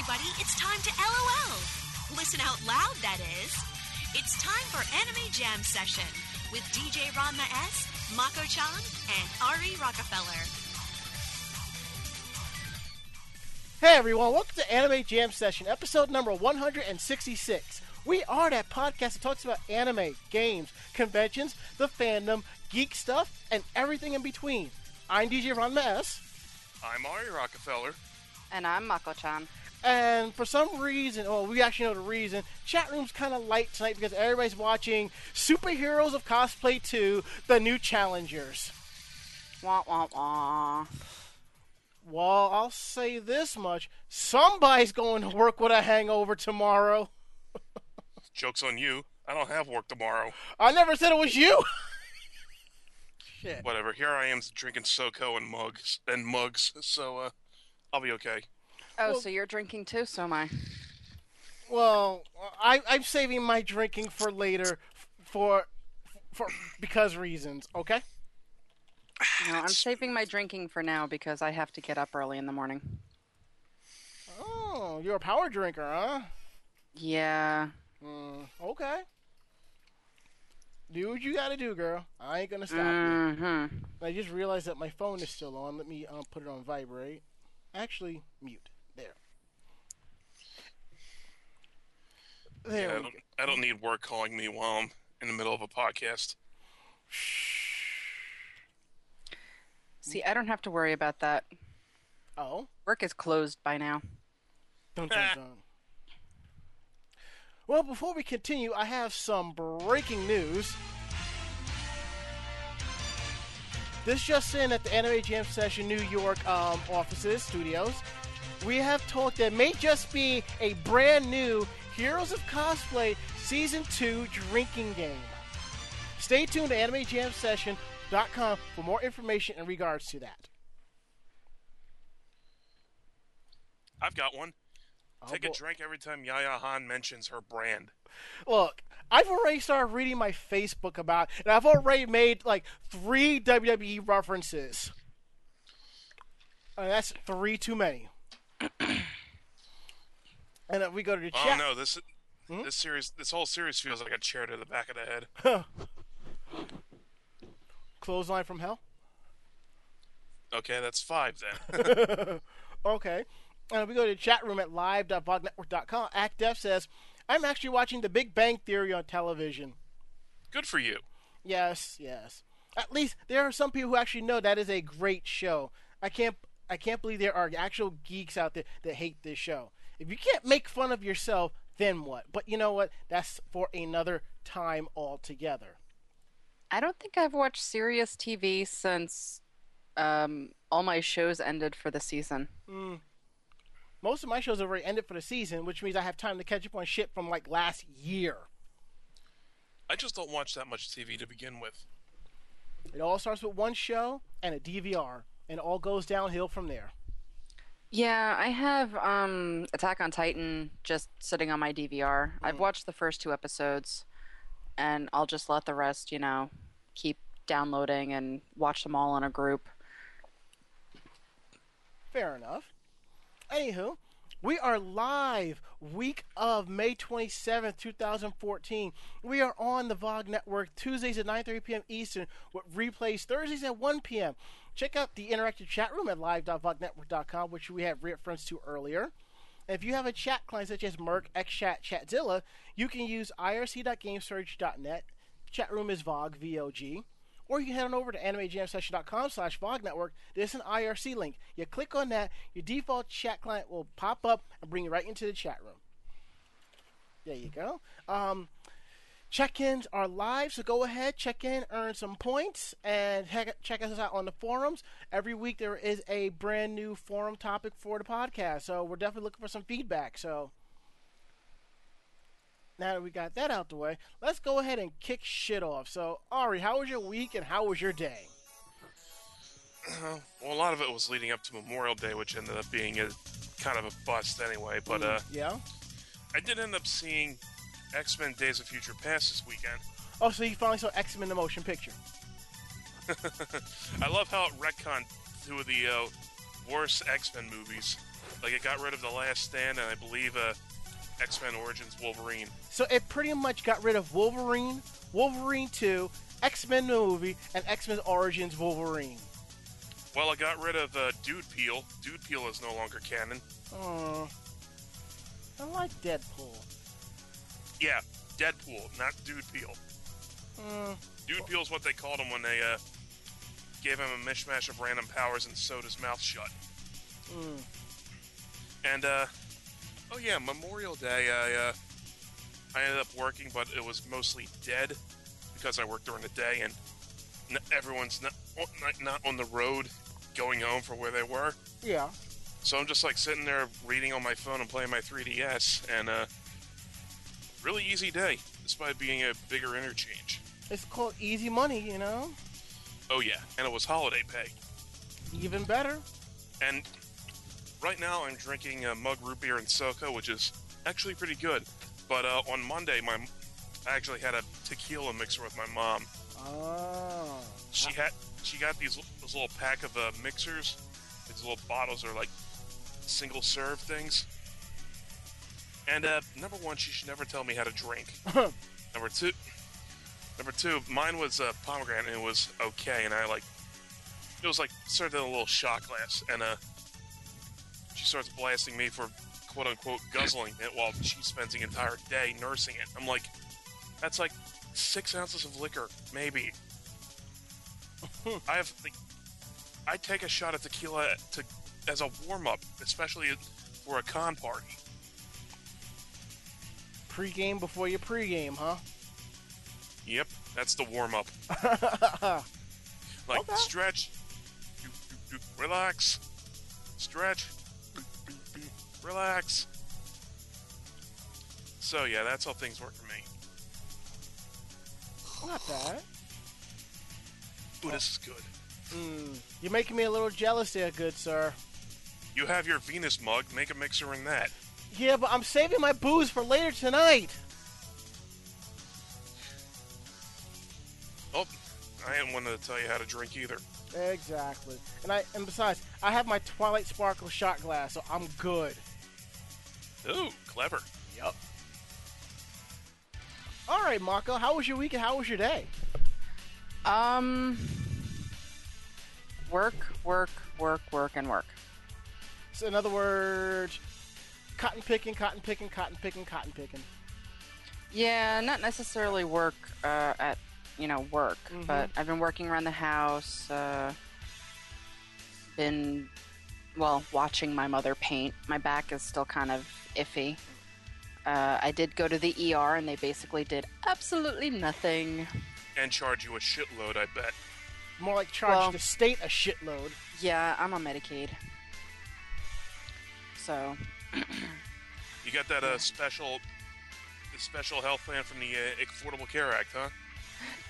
everybody, it's time to LOL. Listen out loud, that is. It's time for Anime Jam Session with DJ Ranma S, Mako Chan, and Ari Rockefeller. Hey everyone, welcome to Anime Jam Session, episode number 166. We are that podcast that talks about anime, games, conventions, the fandom, geek stuff, and everything in between. I'm DJ Ranma S. I'm Ari Rockefeller. And I'm Mako-chan. And for some reason, well, we actually know the reason, chat room's kind of light tonight because everybody's watching Superheroes of Cosplay 2, The New Challengers. Wah, wah, wah. Well, I'll say this much. Somebody's going to work with a hangover tomorrow. Joke's on you. I don't have work tomorrow. I never said it was you. Shit. Whatever. Here I am drinking SoCo and mugs and mugs, so uh, I'll be okay. Oh, Well- so you're drinking too? So am I. Well, I, I'm saving my drinking for later, for for because reasons. Okay. No, I'm saving my drinking for now because I have to get up early in the morning. Oh, you're a power drinker, huh? Yeah. Mm, okay. Do what you gotta do, girl. I ain't gonna stop. Mm-hmm. I just realized that my phone is still on. Let me um, put it on vibrate. Actually, mute. There. There Yeah, I, don't, I don't need work calling me while I'm in the middle of a podcast. See, I don't have to worry about that. Oh. Work is closed by now. Dun, dun, dun. Well, before we continue, I have some breaking news. This just in at the Anime Jam Session New York um, offices, studios. We have talked that may just be a brand new Heroes of Cosplay Season 2 drinking game. Stay tuned to AnimeJamSession.com for more information in regards to that. I've got one. Oh, Take a boy. drink every time Yaya Han mentions her brand. Look, I've already started reading my Facebook about, and I've already made like three WWE references. And that's three too many. And if we go to the chat. Oh no, this Hmm? this series, this whole series feels like a chair to the back of the head. clothesline from hell. Okay, that's five then. Okay. And if we go to the chat room at live.vognetwork.com, ActDef says, I'm actually watching The Big Bang Theory on television. Good for you. Yes, yes. At least there are some people who actually know that is a great show. I can't I can't believe there are actual geeks out there that hate this show. If you can't make fun of yourself, then what? But you know what? That's for another time altogether. I don't think I've watched serious TV since um, all my shows ended for the season. Most of my shows have already ended for the season, which means I have time to catch up on shit from like last year. I just don't watch that much TV to begin with. It all starts with one show and a DVR, and it all goes downhill from there. Yeah, I have um, Attack on Titan just sitting on my DVR. I've watched the first two episodes, and I'll just let the rest, you know, keep downloading and watch them all in a group. Fair enough. Anywho, we are live week of May 27th, 2014. We are on the VOG network Tuesdays at 9:30 p.m. Eastern with replays Thursdays at 1 p.m. Check out the interactive chat room at live.vognetwork.com, which we have referenced to earlier. If you have a chat client such as mIRC, XChat, Chatzilla, you can use irc.gamesurge.net. Chat room is VOG, V-O-G. Or you can head on over to animejamsession.com slash VOG network. There's an IRC link. You click on that, your default chat client will pop up and bring you right into the chat room. There you go. Um, check-ins are live, so go ahead, check in, earn some points, and check us out on the forums. Every week there is a brand new forum topic for the podcast, so we're definitely looking for some feedback. So now that we got that out the way, let's go ahead and kick shit off. So Ari, how was your week and how was your day? Well, a lot of it was leading up to Memorial Day, which ended up being a kind of a bust anyway. But uh, Yeah. I did end up seeing X Men: Days of Future Past this weekend. Oh, so you finally saw X Men the motion picture. I love how it retconned two of the uh, worst X Men movies. Like it got rid of the Last Stand, and I believe uh, X Men Origins Wolverine. So it pretty much got rid of Wolverine, Wolverine 2, X Men movie, and X Men Origins Wolverine. Well, it got rid of uh, Dude Peel. Dude Peel is no longer canon. Oh, I like Deadpool. Yeah, Deadpool, not Dude Peel. Mm, Dude Peel's what they called him when they uh, gave him a mishmash of random powers and sewed his mouth shut. mm. And uh, oh yeah, Memorial Day, I uh, I ended up working, but it was mostly dead because I worked during the day, and n- everyone's not, not not on the road going home for where they were. Yeah. So I'm just like sitting there reading on my phone and playing my 3DS, and uh, really easy day, despite being a bigger interchange. It's called easy money, you know? Oh yeah, and it was holiday pay. Even better. And right now I'm drinking uh, mug root beer and SoCo, which is actually pretty good. But uh, on Monday, my I actually had a tequila mixer with my mom. Oh. She had she got these this little pack of uh, mixers. These little bottles are like single serve things. And uh, number one, she should never tell me how to drink. number two, number two, mine was uh, pomegranate and it was okay, and I like it was like served in a little shot glass, and uh, she starts blasting me for quote unquote guzzling it while she spends the entire day nursing it. I'm like, that's like six ounces of liquor, maybe. I have like, I take a shot of tequila to as a warm up, especially for a con party. Pre-game before your pre-game, huh? Yep, that's the warm up. Like Okay. stretch, do, do, do, relax, stretch, relax. So yeah, that's how things work for me. Not bad. Ooh, this is good. Mm. You're making me a little jealous there, good sir. You have your Venus mug. Make a mixer in that. Yeah, but I'm saving my booze for later tonight. Oh, I didn't want to tell you how to drink either. Exactly. And I and besides, I have my Twilight Sparkle shot glass, so I'm good. Ooh, clever. Yep. All right, Mako, how was your week and how was your day? Um, work, work, work, work, and work. So in other words, cotton picking, cotton picking, cotton picking, cotton picking. Yeah, not necessarily work uh, at you know work, Mhm. but I've been working around the house. Uh, been well watching my mother paint. My back is still kind of iffy. Uh, I did go to the ER, and they basically did absolutely nothing. And charge you a shitload, I bet. More like charge Well- the state a shitload. Yeah, I'm on Medicaid, so You got that uh, special, the special health plan from the uh, Affordable Care Act, huh?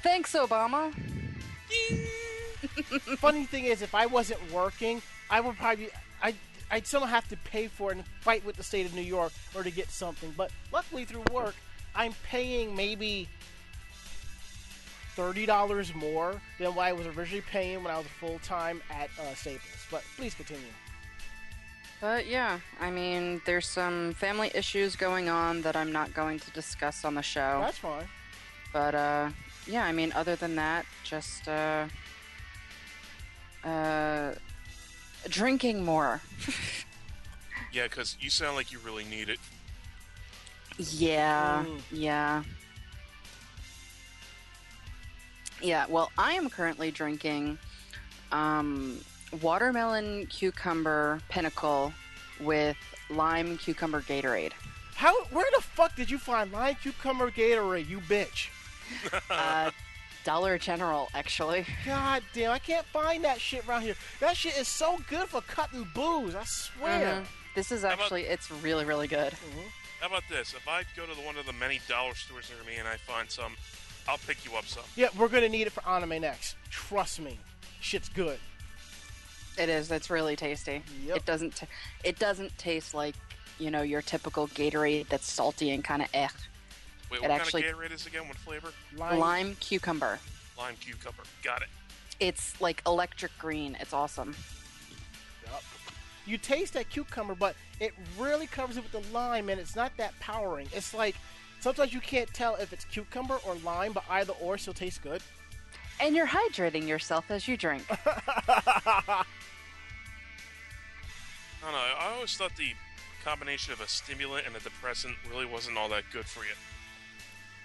thanks, Obama. Funny thing is, if I wasn't working, I would probably I I'd somehow have to pay for it and fight with the state of New York or to get something. But luckily through work, I'm paying maybe thirty dollars more than what I was originally paying when I was full time at uh, Staples. But please continue. But yeah, I mean, there's some family issues going on that I'm not going to discuss on the show. That's fine. But uh, yeah, I mean, other than that, just uh, uh, drinking more. Yeah, because you sound like you really need it. Yeah, Mm. yeah. Yeah, well, I am currently drinking um, watermelon cucumber pinnacle with lime cucumber Gatorade. How? Where the fuck did you find lime cucumber Gatorade? You bitch. Uh, Dollar General, actually. God damn, I can't find that shit around here. That shit is so good for cutting booze. I swear. Mhm. This is about- actually, it's really, really good. How about this? If I go to the, one of the many dollar stores near me and I find some, I'll pick you up some. Yeah, we're gonna need it for AnimeNEXT. Trust me, shit's good. It is. It's really tasty. Yep. It doesn't. T- it doesn't taste like you know your typical Gatorade that's salty and kind of eh. Wait, It what actually- kind of Gatorade is again? What flavor? Lime cucumber. Lime cucumber. Got it. It's like electric green. It's awesome. Yup. You taste that cucumber, but it really covers it with the lime, and it's not that powering. It's like sometimes you can't tell if it's cucumber or lime, but either or still tastes good. And you're hydrating yourself as you drink. I don't know. I always thought the combination of a stimulant and a depressant really wasn't all that good for you.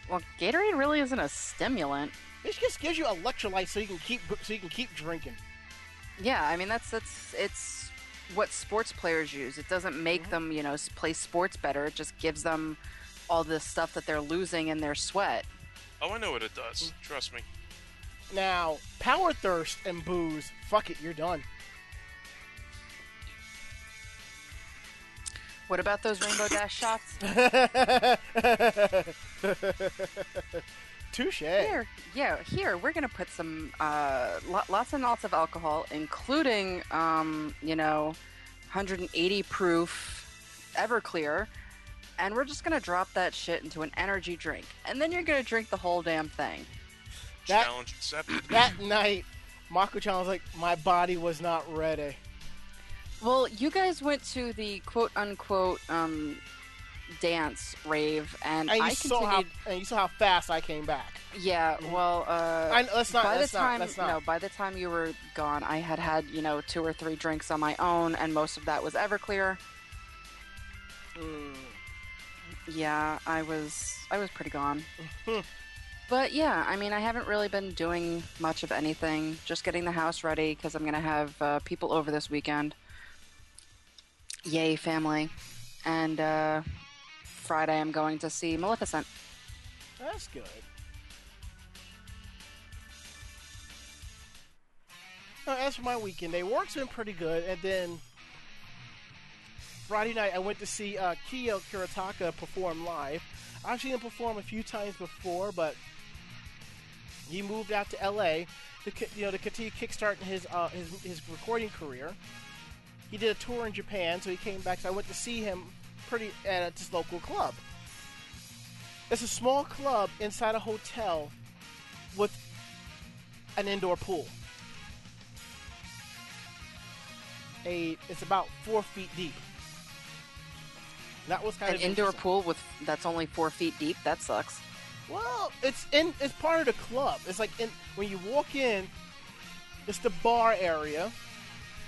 well, Gatorade really isn't a stimulant. It just gives you electrolytes so you can keep so you can keep drinking. Yeah, I mean that's that's it's what sports players use. It doesn't make mm-hmm. them, you know, play sports better. It just gives them all this stuff that they're losing in their sweat. Oh, I know what it does. Mm. Trust me. Now, power thirst and booze, fuck it, you're done. What about those Rainbow Dash shots? Touche. Here, yeah, here we're gonna put some uh, lo- lots and lots of alcohol, including, um, you know, 180 proof Everclear, and we're just gonna drop that shit into an energy drink, and then you're gonna drink the whole damn thing. That- Challenge accepted. That night, Mako-chan was like, my body was not ready. Well, you guys went to the quote unquote um, dance rave, and, And you I saw continued. how and you saw how fast I came back. Yeah, well, uh, I, let's not. by let's the not. time let's not. no, by the time you were gone, I had had you know two or three drinks on my own, and most of that was Everclear. Mm. Yeah, I was I was pretty gone. But yeah, I mean, I haven't really been doing much of anything. Just getting the house ready because I'm gonna have uh, people over this weekend. Yay, family! And uh, Friday, I'm going to see Maleficent. That's good. As for my weekend day, work's been pretty good, and then Friday night I went to see uh, Kiyo Kurataka perform live. I've seen him perform a few times before, but he moved out to L.A. to you know to continue kickstarting his uh, his his recording career. He did a tour in Japan, so he came back. So I went to see him pretty at this local club. It's a small club inside a hotel with an indoor pool. A it's about four feet deep. That was kind An of an indoor pool with that's only four feet deep. That sucks. Well, it's in it's part of the club. It's like in when you walk in, it's the bar area.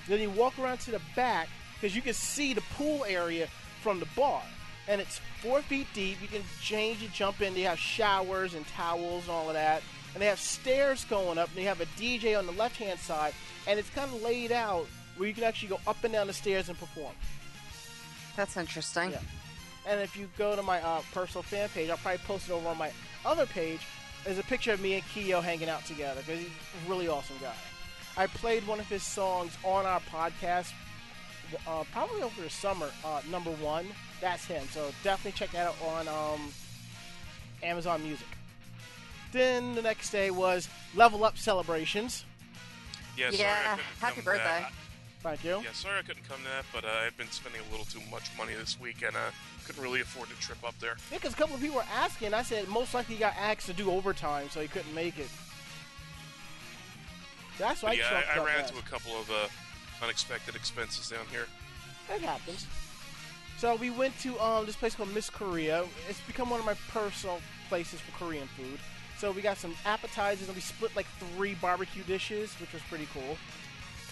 Then you walk around to the back because you can see the pool area from the bar, and it's four feet deep. You can change and jump in. They have showers and towels and all of that, and they have stairs going up. And they have a DJ on the left hand side, and it's kind of laid out where you can actually go up and down the stairs and perform. That's interesting. Yeah. And if you go to my uh, personal fan page, I'll probably post it over on my other page. There's a picture of me and Kiyo hanging out together because he's a really awesome guy. I played one of his songs on our podcast, uh, probably over the summer. Uh, number one, that's him. So definitely check that out on um, Amazon Music. Then the next day was Level Up celebrations. Yeah, Yeah, couldn't happy birthday. that. Thank you. Yeah, sorry I couldn't come to that, but uh, I've been spending a little too much money this week and uh, couldn't really afford to trip up there. Yeah, because a couple of people were asking. I said most likely he got asked to do overtime, so he couldn't make it. That's why yeah, I, I ran into a couple of uh, unexpected expenses down here. It happens. So we went to um, this place called Miss Korea. It's become one of my personal places for Korean food. So we got some appetizers and we split like three barbecue dishes, which was pretty cool.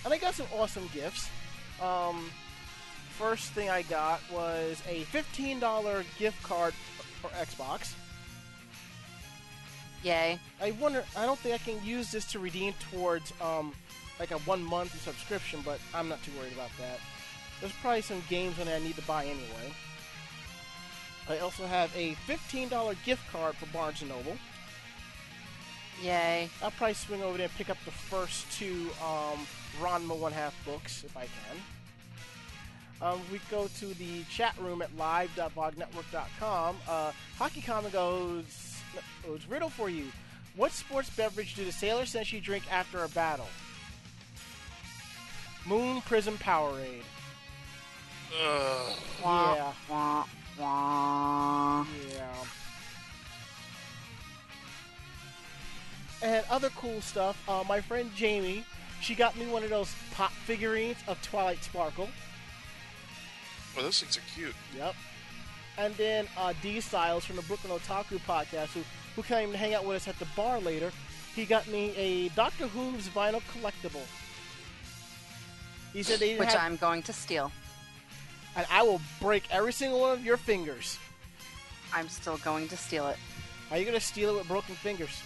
And I got some awesome gifts. Um, first thing I got was a $15 gift card for Xbox. Yay. I wonder. I don't think I can use this to redeem towards um, like a one month subscription, but I'm not too worried about that. There's probably some games on there I need to buy anyway. I also have a $15 gift card for Barnes and Noble. Yay. I'll probably swing over there and pick up the first two um, Ranma one half books if I can. Um, we go to the chat room at live.vognetwork.com. Uh, Hockey Common goes, goes riddle for you. What sports beverage do the sailors essentially drink after a battle? Moon Prism Powerade. Ugh. Wah, Yeah. wah, wah. Yeah. And other cool stuff. Uh, my friend Jamie, She got me one of those pop figurines of Twilight Sparkle. Oh, those things are cute. Yep. And then uh, D Styles from the Brooklyn Otaku podcast, who, who came to hang out with us at the bar later, he got me a Doctor Whooves vinyl collectible. He said they Which have, I'm going to steal. and I will break every single one of your fingers. I'm still going to steal it. Are you gonna steal it with broken fingers?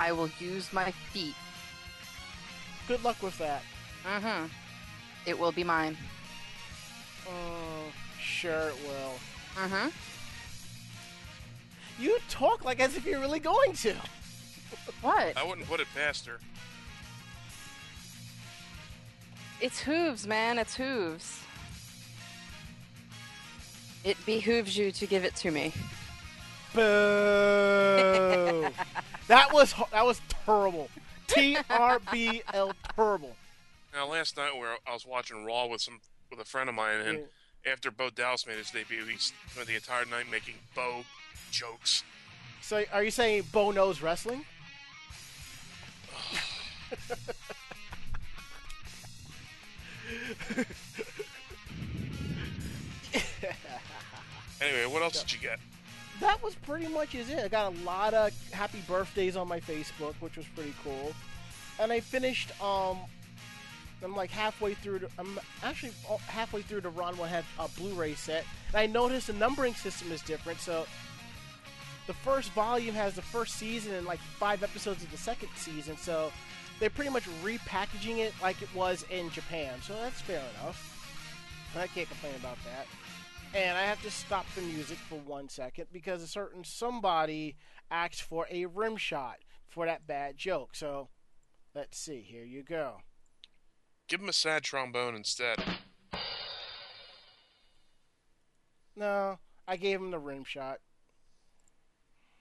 I will use my feet. Good luck with that. Mm-hmm. It will be mine. Oh, sure it will. Mm-hmm. You talk like as if you're really going to. What? I wouldn't put it past her. It's hooves, man. It's hooves. It behooves you to give it to me. Boo! that was that was terrible. T R B L terrible. Now, last night where I was watching Raw with some with a friend of mine, and after Bo Dallas made his debut, he spent the entire night making Bo jokes. So are you saying Bo knows wrestling? Anyway, what else did you get? That was pretty much is it. I got a lot of happy birthdays on my Facebook, which was pretty cool. And I finished um I'm like halfway through the, I'm actually halfway through the Ranma One Half uh, Blu-ray set. And I noticed the numbering system is different. So the first volume has the first season and like five episodes of the second season. So they're pretty much repackaging it like it was in Japan. So that's fair enough. I can't complain about that. And I have to stop the music for one second because a certain somebody asked for a rim shot for that bad joke. So let's see. Here you go. Give him a sad trombone instead. No, I gave him the rim shot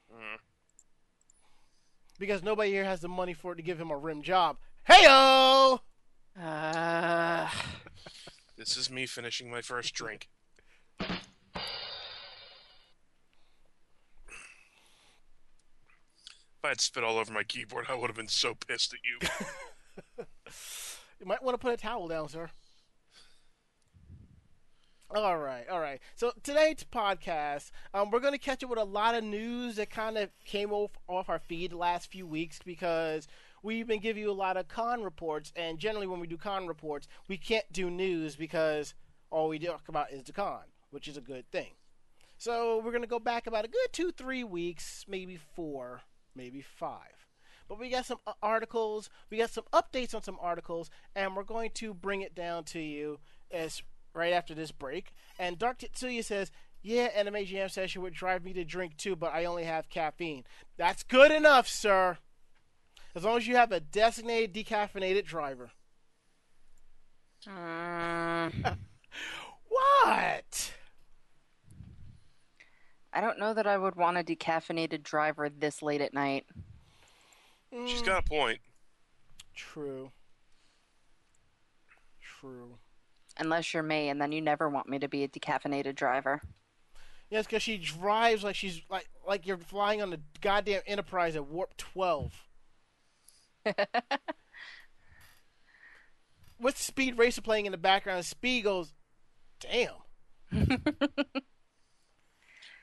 Mm. because nobody here has the money for it to give him a rim job. Heyo! Uh, This is me finishing my first drink. If I had spit all over my keyboard, I would have been so pissed at you. You might want to put a towel down, sir. All right, all right. So today's podcast, um, we're going to catch up with a lot of news that kind of came off off our feed the last few weeks because we've been giving you a lot of con reports, and generally when we do con reports, we can't do news because all we talk about is the con, which is a good thing. So we're going to go back about a good two, three weeks, maybe four, maybe five. But we got some uh, articles, we got some updates on some articles, and we're going to bring it down to you as right after this break. And Dark Tetsuya says, "Yeah, Anime Jam session would drive me to drink too, but I only have caffeine. That's good enough, sir. As long as you have a designated decaffeinated driver." mm, What? I don't know that I would want a decaffeinated driver this late at night. She's mm. got a point. True. True. Unless you're me, and then you never want me to be a decaffeinated driver. Yes, because she drives like she's like like you're flying on the goddamn Enterprise at warp twelve. With Speed Racer playing in the background, Speed goes, "Damn."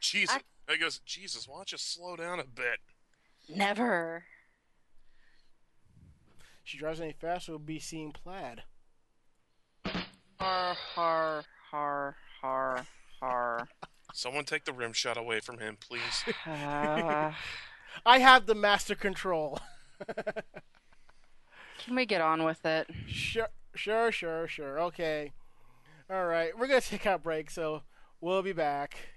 Jesus. I goes, Jesus, why don't you slow down a bit? Never. She drives any faster, we'll be seeing plaid. Har har har har har. Someone take the rim shot away from him, please. Uh, I have the master control. can we get on with it? sure, sure, sure, sure. Okay. All right, we're gonna take our break, so we'll be back.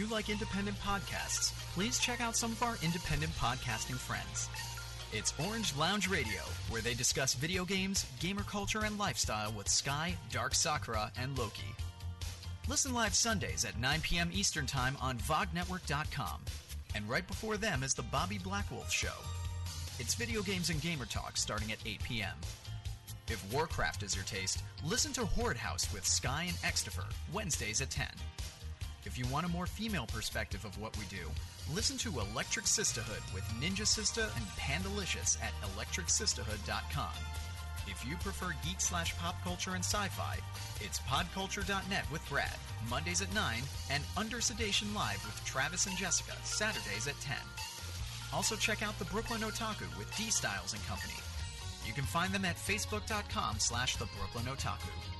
You like independent podcasts, please check out some of our independent podcasting friends. It's Orange Lounge Radio, where they discuss video games, gamer culture, and lifestyle with Sky, Dark Sakura, and Loki. Listen live Sundays at 9 p.m. Eastern Time on VogNetwork.com. And right before them is the Bobby Blackwolf Show. It's video games and gamer talk starting at 8 p.m. If Warcraft is your taste, listen to Horde House with Sky and Extifer, Wednesdays at 10. You want a more female perspective of what we do, listen to Electric Sisterhood with Ninja Sista and Pandalicious at electricsisterhood.com. If you prefer geek slash pop culture and sci-fi, it's podculture.net with Brad, Mondays at 9, and Under Sedation Live with Travis and Jessica, Saturdays at 10. Also check out the Brooklyn Otaku with D Styles and Company. You can find them at facebook.com slash the Brooklyn Otaku.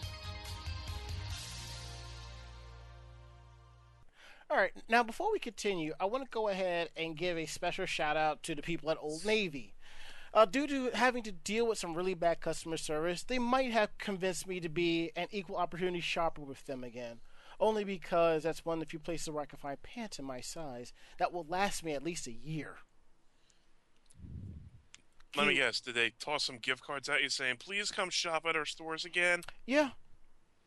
Now before we continue, I want to go ahead and give a special shout out to the people at Old Navy. Uh, due to having to deal with some really bad customer service, they might have convinced me to be an equal opportunity shopper with them again. Only because that's one of the few places where I can find pants in my size that will last me at least a year. Let me guess. Did they toss some gift cards at you saying, "Please come shop at our stores again"? Yeah,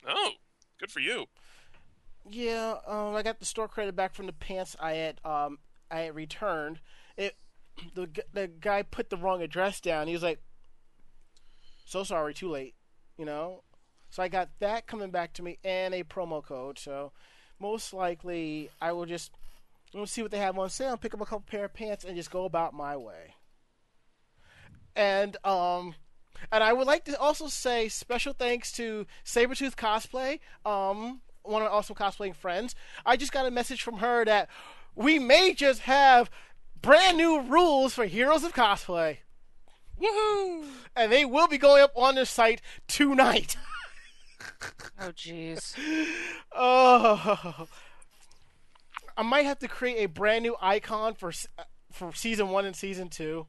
Oh, good for you. Yeah. Um, I got the store credit back from the pants I had um I had returned. It the the guy put the wrong address down. He was like, "So sorry, too late," you know. So I got that coming back to me and a promo code. So most likely I will just we'll see what they have on sale, pick up a couple pair of pants, and just go about my way. And um, and I would like to also say special thanks to Sabretooth Cosplay, um, one of our awesome cosplaying friends. I just got a message from her that we may just have brand new rules for Heroes of Cosplay. Woohoo! And they will be going up on their site tonight. Oh, jeez. Oh, I might have to create a brand new icon for uh, for season one and season two.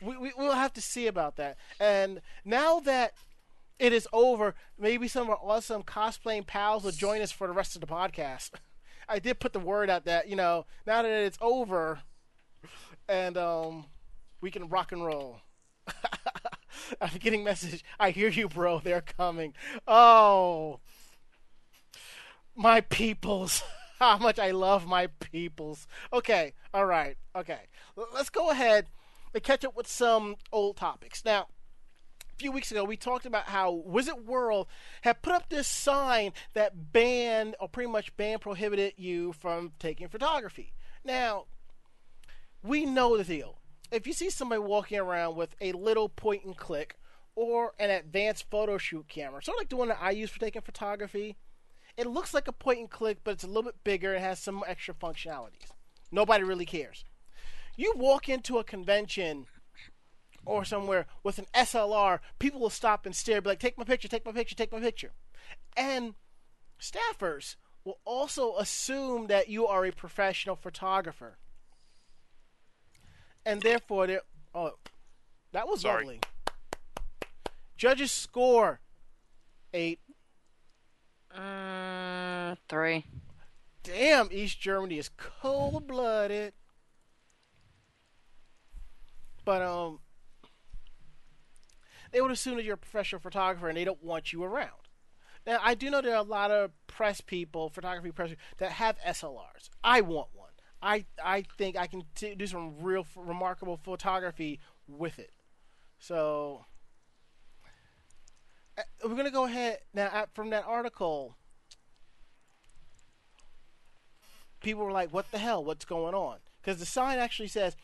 We, we we'll have to see about that. And now that it is over, maybe some of our awesome cosplaying pals will join us for the rest of the podcast. I did put the word out that you know now that it's over, and um, we can rock and roll. I'm getting message. I hear you, bro. They're coming. Oh, my peoples. How much I love my peoples. Okay, all right, okay. Let's go ahead and catch up with some old topics. Now, few weeks ago, we talked about how Wizard World had put up this sign that banned, or pretty much banned, prohibited you from taking photography. Now, we know the deal. If you see somebody walking around with a little point and click or an advanced photo shoot camera, sort of like the one that I use for taking photography, it looks like a point and click, but it's a little bit bigger and has some extra functionalities. Nobody really cares. You walk into a convention or somewhere with an SLR, people will stop and stare, be like, take my picture, take my picture, take my picture. And staffers will also assume that you are a professional photographer. And therefore, they're. Oh, that was Sorry. lovely. Judges score eight. Mm, three. Damn, East Germany is cold blooded. But um, they would assume that you're a professional photographer and they don't want you around. Now, I do know there are a lot of press people, photography press people, that have SLRs. I want one. I I think I can t- do some real f- remarkable photography with it. So uh, we're gonna go ahead now uh, from that article. People were like, "What the hell? What's going on?" Because the sign actually says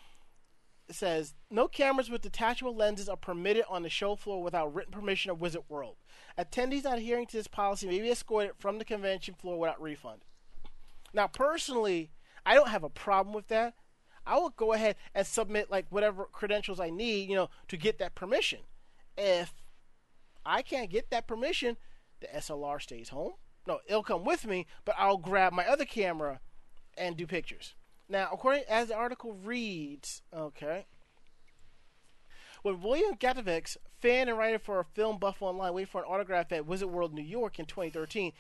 says no cameras with detachable lenses are permitted on the show floor without written permission of Wizard World. Attendees not adhering to this policy may be escorted from the convention floor without refund. Now, personally, I don't have a problem with that. I will go ahead and submit like whatever credentials I need, you know, to get that permission. If I can't get that permission, the SLR stays home. No, it'll come with me, but I'll grab my other camera and do pictures. Now, according as the article reads, okay. When William Gatovics, fan and writer for a Film Buff Online, waited for an autograph at Wizard World New York in 2013,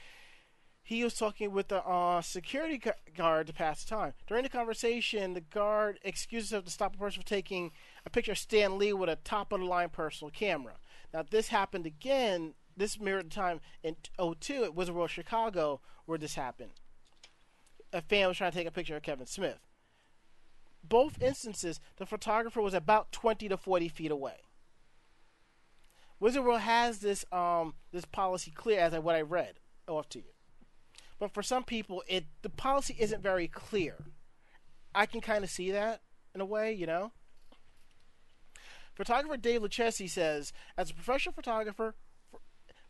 he was talking with the uh, security guard to pass the time. During the conversation, the guard excuses himself to stop a person from taking a picture of Stan Lee with a top of the line personal camera. Now, this happened again. This mirrored the time in 02 at Wizard World Chicago where this happened. A fan was trying to take a picture of Kevin Smith. Both instances, the photographer was about 20 to 40 feet away. Wizard World has this um, this policy clear as I, what I read off to you. But for some people, it the policy isn't very clear. I can kind of see that in a way, you know. Photographer Dave Lucchesi says, as a professional photographer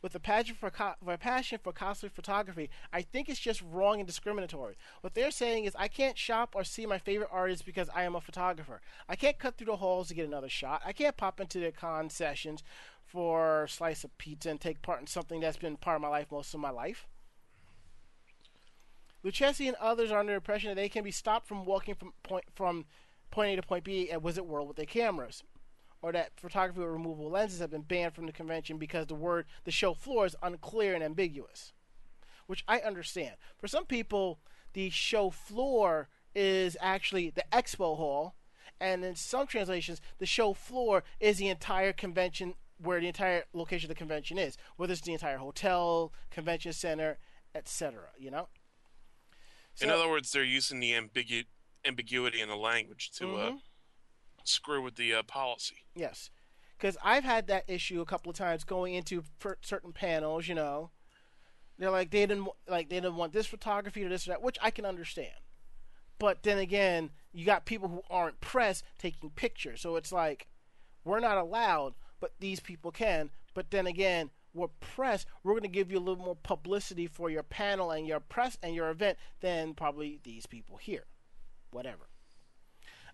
with a passion for co- a passion for photography, I think it's just wrong and discriminatory. What they're saying is I can't shop or see my favorite artists because I am a photographer. I can't cut through the halls to get another shot. I can't pop into the con sessions for a slice of pizza and take part in something that's been part of my life most of my life. Lucchesi and others are under the impression that they can be stopped from walking from point from point A to point B at Wizard World with their cameras, or that photography with removable lenses have been banned from the convention because the word the show floor is unclear and ambiguous, which I understand. For some people, the show floor is actually the expo hall, and in some translations, the show floor is the entire convention where the entire location of the convention is, whether it's the entire hotel, convention center, etc. You know. So, in other words, they're using the ambigu- ambiguity in the language to uh, mm-hmm. uh, screw with the uh, policy. Yes, because I've had that issue a couple of times going into certain panels. You know, they're like they didn't like they didn't want this photography or this or that, which I can understand. But then again, you got people who aren't press taking pictures, so it's like we're not allowed, but these people can. But then again, we're press, we're going to give you a little more publicity for your panel and your press and your event than probably these people here. Whatever.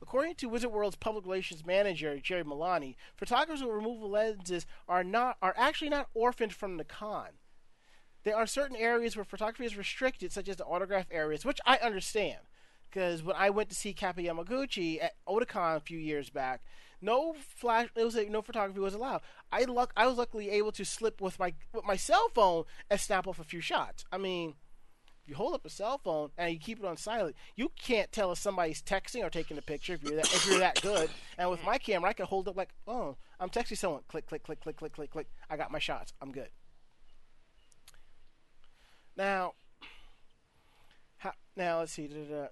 According to Wizard World's public relations manager Jerry Milani, photographers with removable lenses are not are actually not orphaned from the con. There are certain areas where photography is restricted, such as the autograph areas, which I understand. Because when I went to see Kappei Yamaguchi at Otakon a few years back, no flash. It was like no photography was allowed. I luck. I was luckily able to slip with my with my cell phone and snap off a few shots. I mean, if you hold up a cell phone and you keep it on silent, you can't tell if somebody's texting or taking a picture if you're that if you're that good. And with my camera, I can hold up like, oh, I'm texting someone. Click, click, click, click, click, click, click. I got my shots. I'm good. Now, how, now let's see. Da,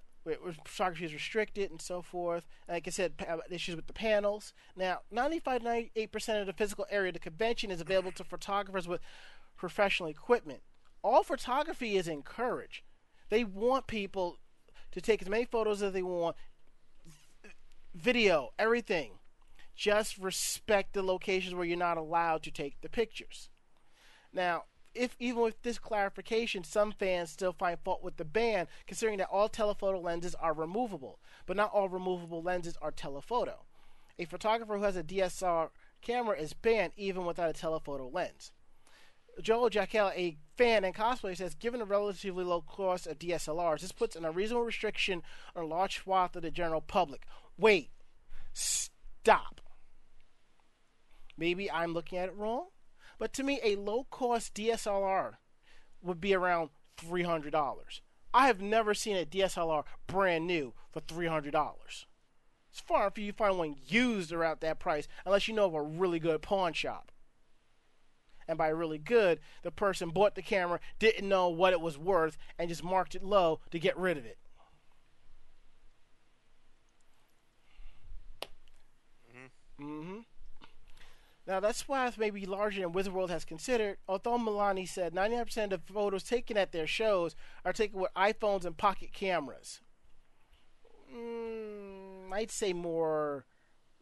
photography is restricted and so forth. like I said, uh, issues with the panels. Now, 95 98% of the physical area of the convention is available to photographers with professional equipment. All photography is encouraged. They want people to take as many photos as they want, video, everything. Just respect the locations where you're not allowed to take the pictures. Now, if even with this clarification, some fans still find fault with the ban, considering that all telephoto lenses are removable, but not all removable lenses are telephoto. A photographer who has a DSLR camera is banned even without a telephoto lens. Joel Jackel, a fan and cosplayer, says, given the relatively low cost of DSLRs, this puts an unreasonable restriction on a large swath of the general public. Wait, stop. Maybe I'm looking at it wrong? But to me, a low cost DSLR would be around $300. I have never seen a DSLR brand new for $300. It's far if you find one used around that price, unless you know of a really good pawn shop. And by really good, the person bought the camera, didn't know what it was worth, and just marked it low to get rid of it. Mm-hmm. mm-hmm. Now, that swath may be larger than Wizard World has considered, although Milani said 99% of photos taken at their shows are taken with iPhones and pocket cameras. Mm, I'd say more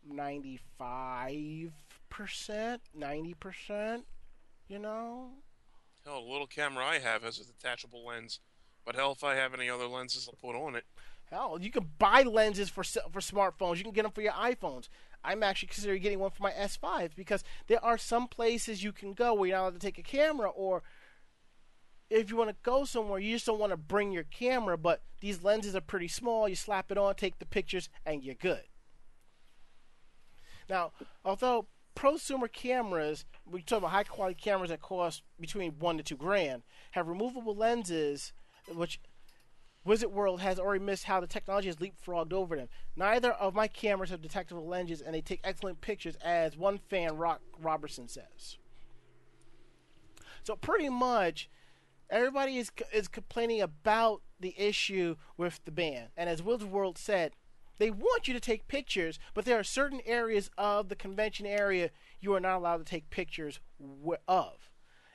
95%, 90%, you know? Hell, the little camera I have has a detachable lens, but hell, if I have any other lenses, I'll put on it. Hell, you can buy lenses for for smartphones. You can get them for your iPhones. I'm actually considering getting one for my S5 because there are some places you can go where you're not allowed to take a camera, or if you want to go somewhere, you just don't want to bring your camera, but these lenses are pretty small. You slap it on, take the pictures, and you're good. Now, although prosumer cameras, we talk about high quality cameras that cost between one to two grand, have removable lenses, which Wizard World has already missed how the technology has leapfrogged over them. Neither of my cameras have detectable lenses, and they take excellent pictures, as one fan, Rock Robertson, says. So pretty much, everybody is is complaining about the issue with the ban, and as Wizard World said, they want you to take pictures, but there are certain areas of the convention area you are not allowed to take pictures of.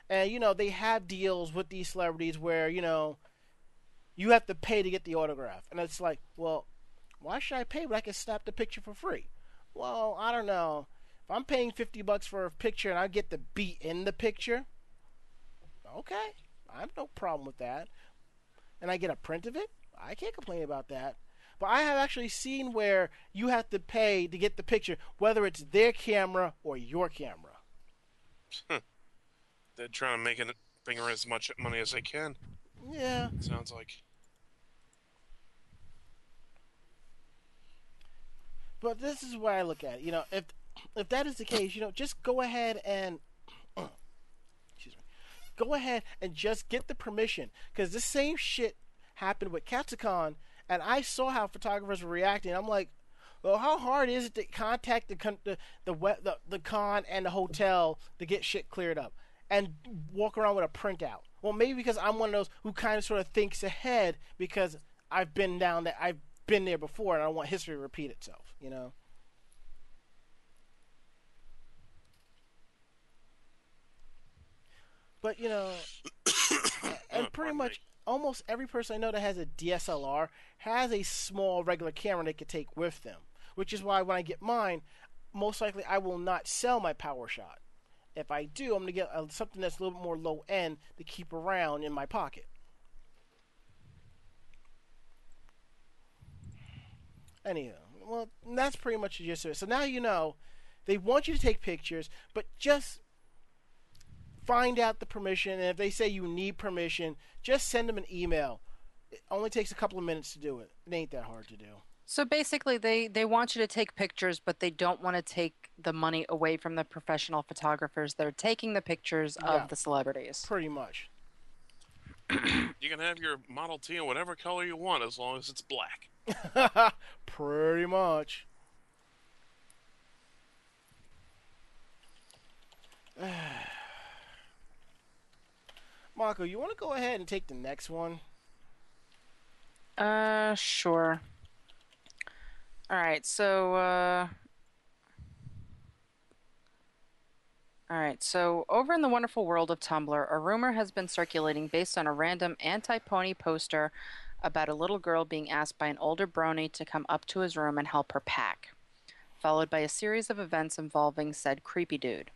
And you know they have deals with these celebrities where you know you have to pay to get the autograph, and it's like, well, why should I pay when I can snap the picture for free? Well, I don't know. If I'm paying fifty bucks for a picture and I get to be in the picture, okay, I have no problem with that. And I get a print of it, I can't complain about that. But I have actually seen where you have to pay to get the picture, whether it's their camera or your camera. They're trying to make it bring her as much money as they can. Yeah. Sounds like. But this is where I look at it. You know, if if that is the case, you know, just go ahead and excuse me, go ahead and just get the permission because the same shit happened with Katsucon and I saw how photographers were reacting. I'm like, well, how hard is it to contact the the the, the, the con and the hotel to get shit cleared up and walk around with a printout? Well, maybe because I'm one of those who kind of sort of thinks ahead because I've been down there, I've been there before, and I don't want history to repeat itself. You know. But you know, and pretty much almost every person I know that has a DSLR has a small regular camera they could take with them. Which is why when I get mine, most likely I will not sell my PowerShot. If I do, I'm gonna get uh, something that's a little bit more low end to keep around in my pocket. Anyhow, well, that's pretty much the gist of it. So now you know they want you to take pictures, but just find out the permission, and if they say you need permission, just send them an email. It only takes a couple of minutes to do it. It ain't that hard to do. So basically, they, they want you to take pictures, but they don't want to take the money away from the professional photographers that are taking the pictures of Yeah. the celebrities. Pretty much. You can have your Model T in whatever color you want as long as it's black. Pretty much. Marco, you want to go ahead and take the next one? Uh, sure. All right, so uh All right, so over in the wonderful world of Tumblr, a rumor has been circulating based on a random anti-pony poster about a little girl being asked by an older brony to come up to his room and help her pack, followed by a series of events involving said creepy dude.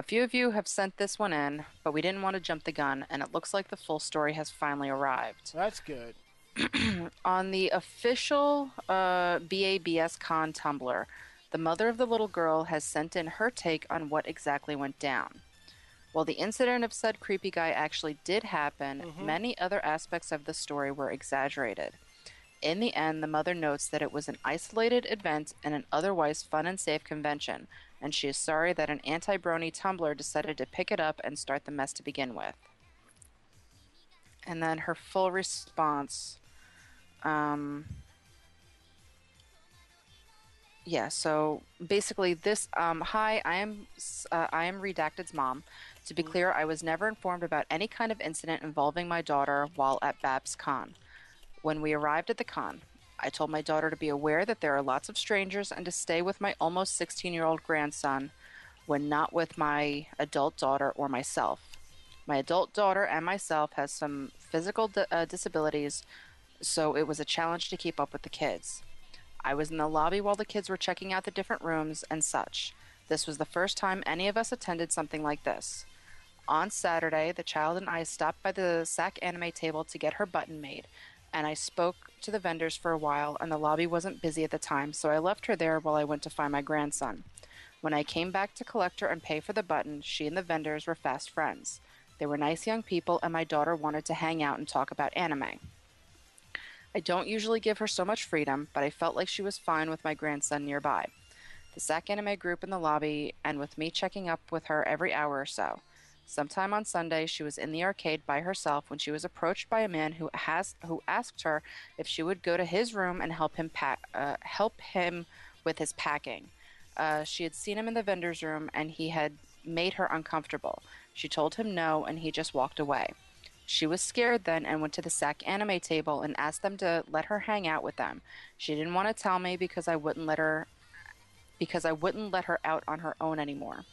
A few of you have sent this one in, but we didn't want to jump the gun, and it looks like the full story has finally arrived That's good. on the official uh, BABS Con Tumblr, the mother of the little girl has sent in her take on what exactly went down. While the incident of said creepy guy actually did happen, many other aspects of the story were exaggerated. In the end, the mother notes that it was an isolated event in an otherwise fun and safe convention, and she is sorry that an anti brony Tumblr decided to pick it up and start the mess to begin with. And then her full response um, yeah, so basically, this. Um, hi, I am uh, I am Redacted's mom. To be clear, I was never informed about any kind of incident involving my daughter while at Babs Con. When we arrived at the con, I told my daughter to be aware that there are lots of strangers and to stay with my almost 16 year old grandson when not with my adult daughter or myself. My adult daughter and myself has some physical di- uh, disabilities, so it was a challenge to keep up with the kids. I was in the lobby while the kids were checking out the different rooms and such. This was the first time any of us attended something like this. On Saturday, the child and I stopped by the SAC anime table to get her button made, and I spoke to the vendors for a while, and the lobby wasn't busy at the time, so I left her there while I went to find my grandson. When I came back to collect her and pay for the button, she and the vendors were fast friends. They were nice young people, and my daughter wanted to hang out and talk about anime. I don't usually give her so much freedom, but I felt like she was fine with my grandson nearby. the SAC Anime group in the lobby, and with me checking up with her every hour or so. Sometime on Sunday, she was in the arcade by herself when she was approached by a man who has who asked her if she would go to his room and help him pack, uh, help him with his packing. Uh, she had seen him in the vendor's room, and he had made her uncomfortable. She told him no, and he just walked away. She was scared then and went to the SAC anime table and asked them to let her hang out with them. She didn't want to tell me because I wouldn't let her because I wouldn't let her out on her own anymore.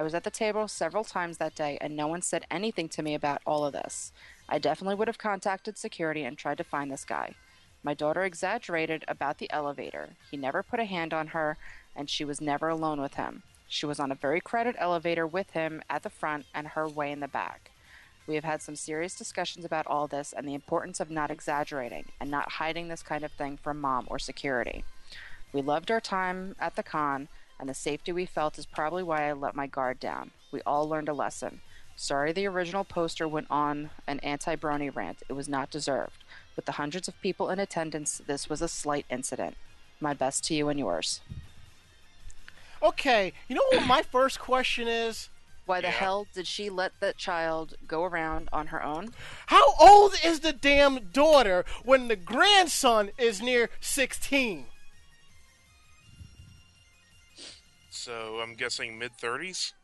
I was at the table several times that day and no one said anything to me about all of this. I definitely would have contacted security and tried to find this guy. My daughter exaggerated about the elevator. He never put a hand on her and she was never alone with him. She was on a very crowded elevator with him at the front and her way in the back. We have had some serious discussions about all this and the importance of not exaggerating and not hiding this kind of thing from mom or security. We loved our time at the con, and the safety we felt is probably why I let my guard down. We all learned a lesson. Sorry the original poster went on an anti brony rant. It was not deserved. With the hundreds of people in attendance, this was a slight incident. My best to you and yours. Okay, you know what my first question is? Why the Yeah. hell did she let that child go around on her own? How old is the damn daughter when the grandson is near 16? So I'm guessing mid 30s.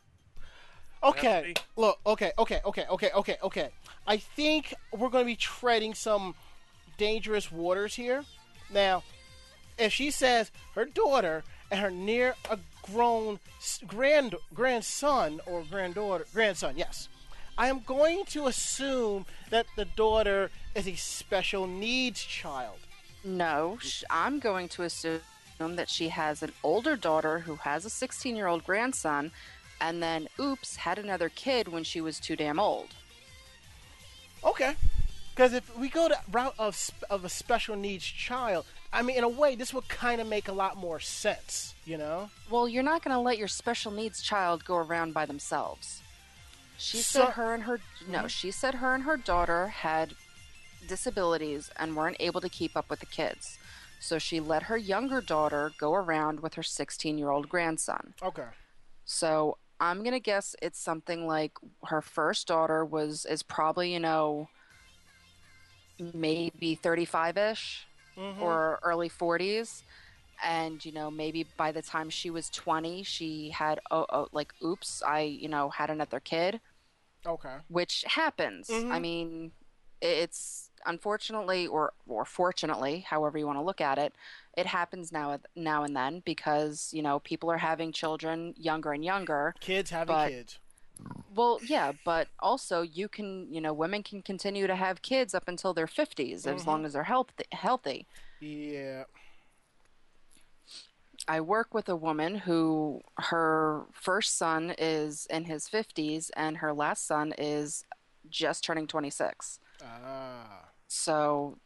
Okay, look, okay, okay, okay, okay, okay, okay. I think we're going to be treading some dangerous waters here. Now, if she says her daughter and her near a grown grand grandson or granddaughter grandson, yes, I am going to assume that the daughter is a special needs child. No, sh- I'm going to assume that she has an older daughter who has a 16 year old grandson, and then, oops, had another kid when she was too damn old. Okay. Because if we go the route of of a special needs child, I mean, in a way, this would kind of make a lot more sense, you know? Well, you're not going to let your special needs child go around by themselves. She So- said her and her no, mm-hmm. she said her and her daughter had disabilities and weren't able to keep up with the kids. So she let her younger daughter go around with her 16-year-old grandson. Okay. So I'm gonna guess it's something like her first daughter was is probably you know maybe 35 ish Mhm. or early 40s, and you know maybe by the time she was 20 she had oh, oh like oops I you know had another kid, Okay. which happens. I Mhm. mean it's unfortunately or or fortunately however you want to look at it it happens now now and then because you know people are having children younger and younger Kids having But- kids. well yeah but also you can you know women can continue to have kids up until their 50s as long as they're healthy healthy Yeah. i work with a woman who her first son is in his 50s and her last son is just turning 26 Ah. So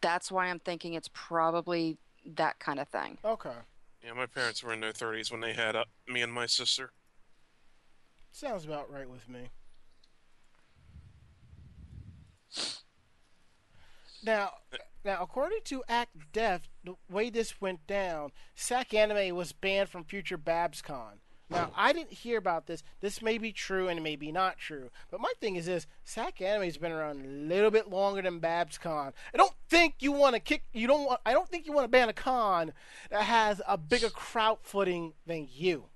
that's why i'm thinking it's probably that kind of thing Okay. Yeah, my parents were in their 30s when they had uh, me and my sister. Sounds about right with me. Now, now, according to Act Def, the way this went down, SAC Anime was banned from future BabsCon. Now, I didn't hear about this. This may be true and it may be not true. But my thing is this: SAC Anime's been around a little bit longer than BabsCon. I don't think you want to kick. You don't want. I don't think you want to ban a con that has a bigger crowd footing than you.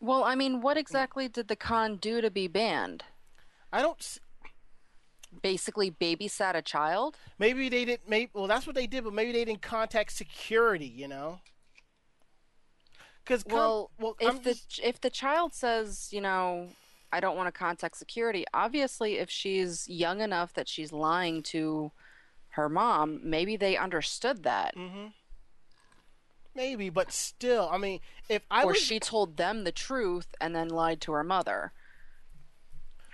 well i mean what exactly did the con do to be banned I don't. s- basically babysat a child Maybe they didn't. Maybe well, that's what they did, but maybe they didn't contact security. You know. Because Well, well, if I'm the just- if the child says, you know, I don't want to contact security, obviously if she's young enough that she's lying to her mom, maybe they understood that. Mhm. maybe, but still, I mean, if I or was she told them the truth and then lied to her mother.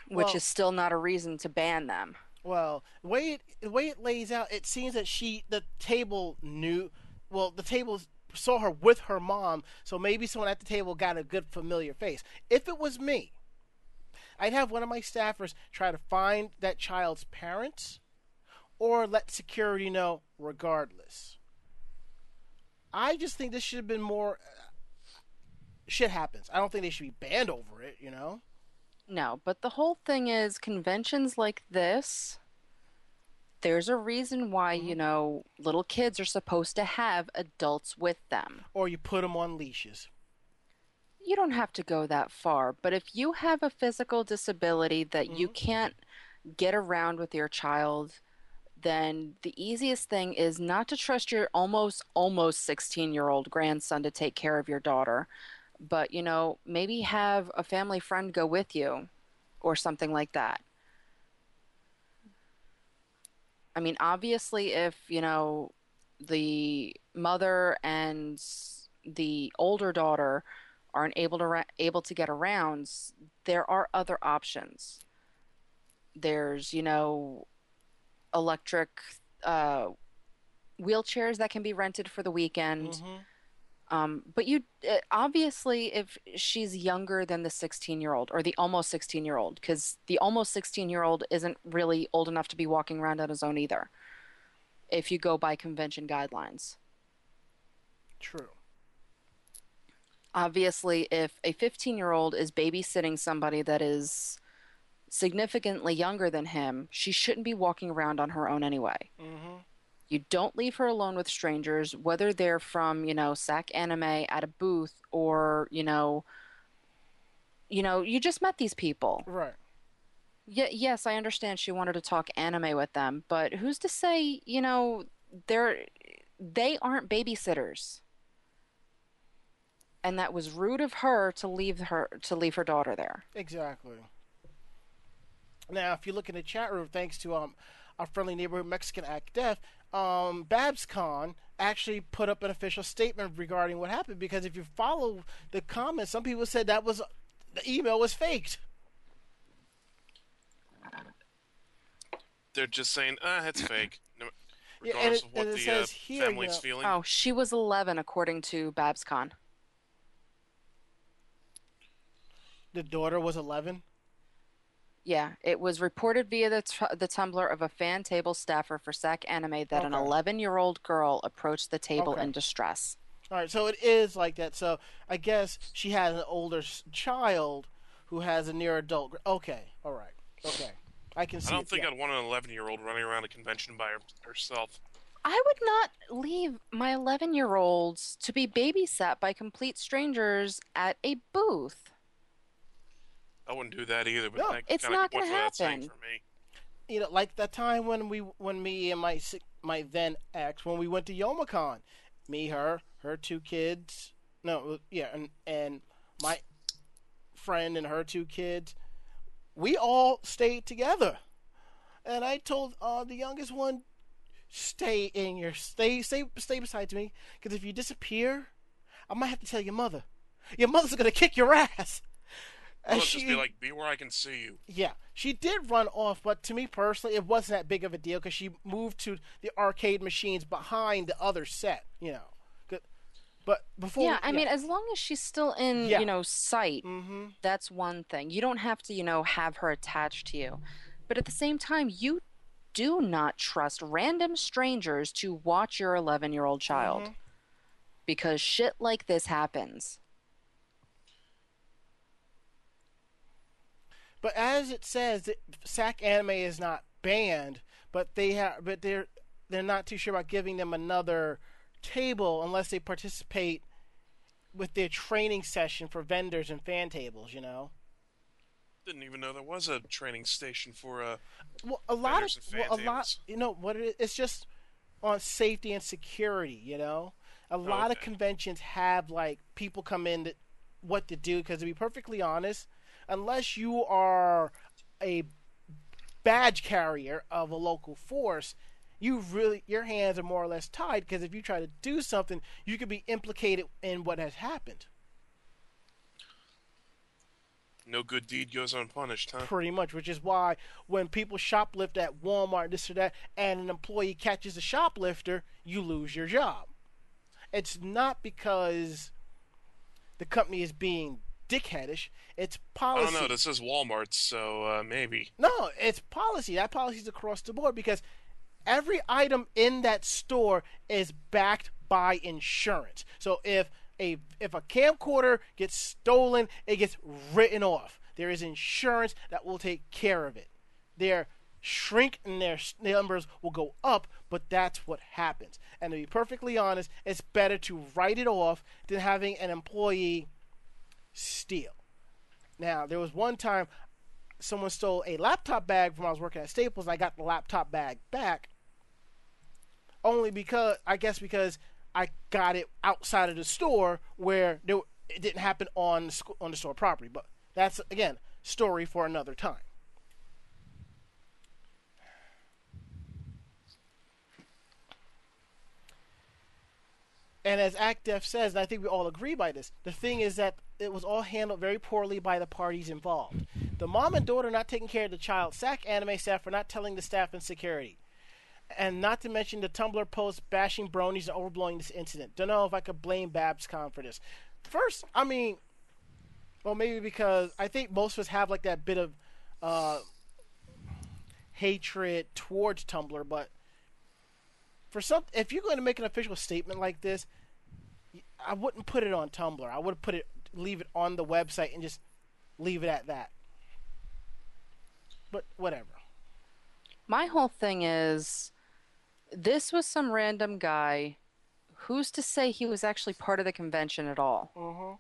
Which Well- is still not a reason to ban them. well, the way it the way it lays out, it seems that she the table knew. Well, the table saw her with her mom, so maybe someone at the table got a good familiar face. If it was me, I'd have one of my staffers try to find that child's parents, or let security know regardless. I just think this should have been more. Uh, shit happens. I don't think they should be banned over it. You know. No, but the whole thing is conventions like this. There's a reason why, mm-hmm. you know, little kids are supposed to have adults with them. Or you put them on leashes. You don't have to go that far, but if you have a physical disability that you mm-hmm. can't get around with your child, then the easiest thing is not to trust your almost almost 16 year old grandson to take care of your daughter but you know maybe have a family friend go with you or something like that i mean obviously if you know the mother and the older daughter aren't able to ra- able to get around there are other options there's you know electric uh, wheelchairs that can be rented for the weekend. Mm-hmm. Um, but you uh, obviously, if she's younger than the 16 year old or the almost 16 year old, because the almost 16 year old isn't really old enough to be walking around on his own either, if you go by convention guidelines. True. Obviously, if a 15 year old is babysitting somebody that is significantly younger than him, she shouldn't be walking around on her own anyway. Mm-hmm. You don't leave her alone with strangers, whether they're from, you know, SAC anime at a booth or, you know, you know, you just met these people. Right. Yeah, yes, I understand she wanted to talk anime with them, but who's to say, you know, they're they aren't babysitters. And that was rude of her to leave her to leave her daughter there. Exactly. Now, if you look in the chat room, thanks to um, our friendly neighborhood Mexican Act Deaf, um, BabsCon actually put up an official statement regarding what happened. Because if you follow the comments, some people said that was the email was faked. They're just saying, ah, it's fake. No, Yeah, and regardless it- of what and it the says uh, here, family's you know- feeling. Oh, she was 11 according to BabsCon. The daughter was 11. Yeah, it was reported via the, t- the Tumblr of a fan table staffer for SAC Anime that an 11 year old girl approached the table Okay. in distress. All right, so it is like that. So I guess she has an older child who has a near adult. gr- Okay, all right, okay, I can see. I don't it, think yeah. I'd want an 11 year old running around a convention by her, herself. I would not leave my 11 year olds to be babysat by complete strangers at a booth. I wouldn't do that either. But No, that it's not went gonna happen. For me. you know, like that time when we, when me and my my then ex, when we went to Youmacon, me, her, her two kids, no, yeah, and and my friend and her two kids, we all stayed together, and I told uh, the youngest one, stay in your stay stay stay beside me, because if you disappear, I might have to tell your mother. Your mother's gonna kick your ass. I'll just be like, be where I can see you. yeah, she did run off, but to me personally, it wasn't that big of a deal because she moved to the arcade machines behind the other set, you know. But before, yeah, I mean, as long as she's still in, Yeah. you know, sight, hmm that's one thing. You don't have to, you know, have her attached to you. But at the same time, you do not trust random strangers to watch your 11 year old child. Mhm. Because shit like this happens. But as it says, that SAC anime is not banned, but they have, but they're they're not too sure about giving them another table unless they participate with their training session for vendors and fan tables. You know. Didn't even know there was a training station for uh, Well, a lot of well, a lot. You know what? It is, it's just on safety and security. You know, a lot of conventions have like people come in that what to do because to be perfectly honest, unless you are a badge carrier of a local force, you really your hands are more or less tied because if you try to do something, you could be implicated in what has happened. No Good Deed Goes Unpunished, huh? pretty much, which is why when people shoplift at Walmart, this or that, and an employee catches a shoplifter, you lose your job. It's not because the company is being dickheadish. It's I policy. don't know. This is Walmart, so uh, maybe. No, it's policy. That policy is across the board because every item in that store is backed by insurance. So if a if a camcorder gets stolen, it gets written off. There is insurance that will take care of it. Their shrink and their numbers will go up, but that's what happens. And to be perfectly honest, it's better to write it off than having an employee steal. Now, there was one time someone stole a laptop bag from I was working at Staples. I got the laptop bag back only because I guess because I got it outside of the store where there, it didn't happen on on the store property. But that's again story for another time. And as ACTF says, and I think we all agree by this, the thing is that it was all handled very poorly by the parties involved. The mom and daughter not taking care of the child, SAC anime staff for not telling the staff and security. And not to mention the Tumblr post bashing bronies and overblowing this incident. Don't know if I could blame BabsCon for this. First, I mean, well, maybe because I think most of us have like that bit of uh, hatred towards Tumblr, but for some, if you're going to make an official statement like this, I wouldn't put it on Tumblr. I would put it, leave it on the website, and just leave it at that. But whatever. My whole thing is, this was some random guy. Who's to say he was actually part of the convention at all? Mm-hmm.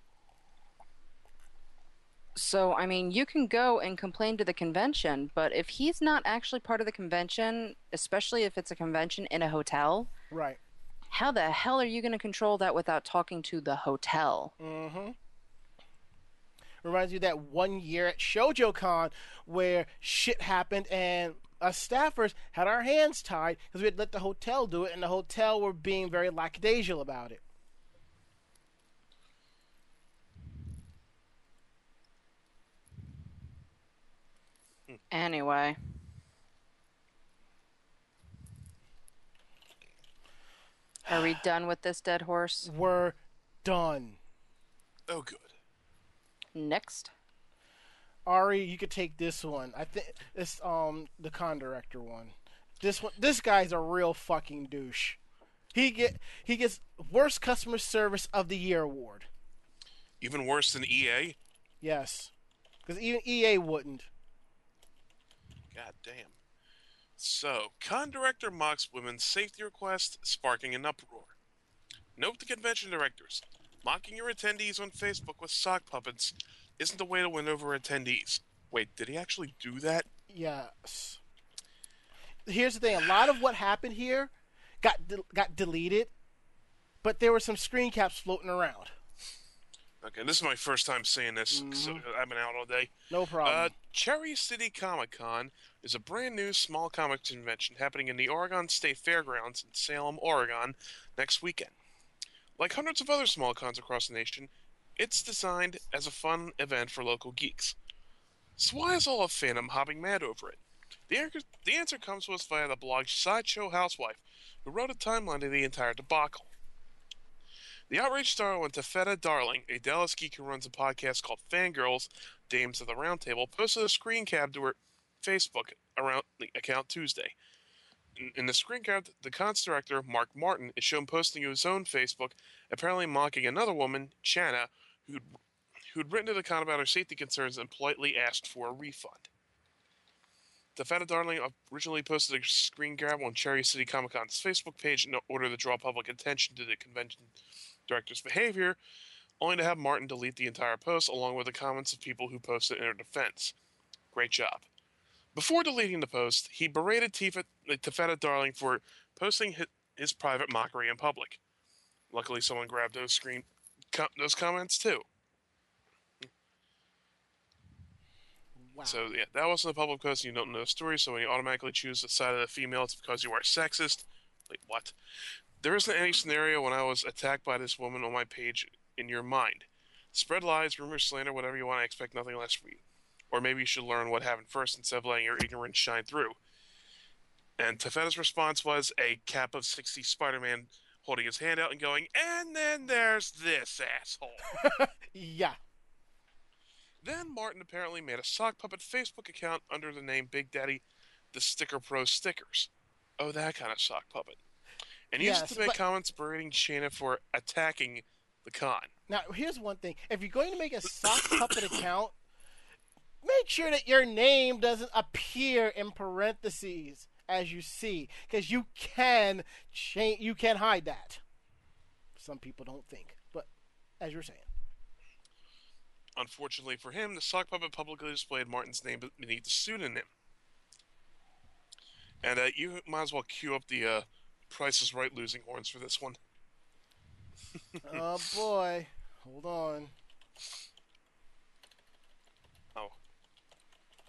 So, I mean, you can go and complain to the convention, but if he's not actually part of the convention, especially if it's a convention in a hotel, Right. how the hell are you going to control that without talking to the hotel? Mm-hmm. Reminds you of that one year at ShojoCon where shit happened and us staffers had our hands tied because we had let the hotel do it, and the hotel were being very lackadaisical about it. Anyway, are we done with this dead horse? We're done. Oh, good. Next. Ari, you could take this one. I think it's um the con director one. This one, this guy's a real fucking douche. He get he gets worst customer service of the year award. Even worse than EA? Yes, because even EA wouldn't. God damn. So, con director mocks women's safety request, sparking an uproar. Note the convention directors. Mocking your attendees on Facebook with sock puppets isn't the way to win over attendees. Wait, did he actually do that? Yes. Here's the thing: a lot of what happened here got de- got deleted, but there were some screen caps floating around. Okay, this is my first time seeing this. So I've been out all day. No problem. Uh, Cherry City Comic Con is a brand new small comic convention happening in the Oregon State Fairgrounds in Salem, Oregon, next weekend. Like hundreds of other small cons across the nation, it's designed as a fun event for local geeks. So why is all of fandom hopping mad over it? The, answer, the answer comes to us via the blog Sideshow Housewife, who wrote a timeline of the entire debacle. The outraged star went to Feta Darling, a Dallas geek who runs a podcast called Fangirls Dames of the Roundtable, posted a screen cap to her Facebook around the account Tuesday. In, in the screen cap, the con's director, Mark Martin, is shown posting his own Facebook, apparently mocking another woman, Chana, who'd, who'd written to the con about her safety concerns and politely asked for a refund. Taffeta Darling originally posted a screen grab on Cherry City Comic Con's Facebook page in order to draw public attention to the convention director's behavior, only to have Martin delete the entire post along with the comments of people who posted in her defense. Great job. Before deleting the post, he berated Tifa, uh, Taffeta Darling for posting his, his private mockery in public. Luckily, someone grabbed those screen com- those comments too. wow. So yeah, that wasn't a public post. You don't know the story, so when you automatically choose the side of the female, it's because you are sexist. Like what? There isn't any scenario when I was attacked by this woman on my page in your mind. Spread lies, rumors, slander, whatever you want. I expect nothing less from you. Or maybe you should learn what happened first instead of letting your ignorance shine through. And Taffeta's response was a cap of 60 Spider Man holding his hand out and going, and then there's this asshole. yeah. Then Martin apparently made a sock puppet Facebook account under the name Big Daddy the Sticker Pro Stickers. Oh, that kind of sock puppet. And used Yes, to make but- comments berating Shayna for attacking the con. Now, here's one thing: if you're going to make a sock puppet account, make sure that your name doesn't appear in parentheses as you see, because you can change, you can hide that. Some people don't think, but as you're saying, Unfortunately for him, the sock puppet publicly displayed Martin's name beneath the pseudonym. And uh, you might as well cue up the uh, Price is Right losing horns for this one. oh boy, hold on. Oh,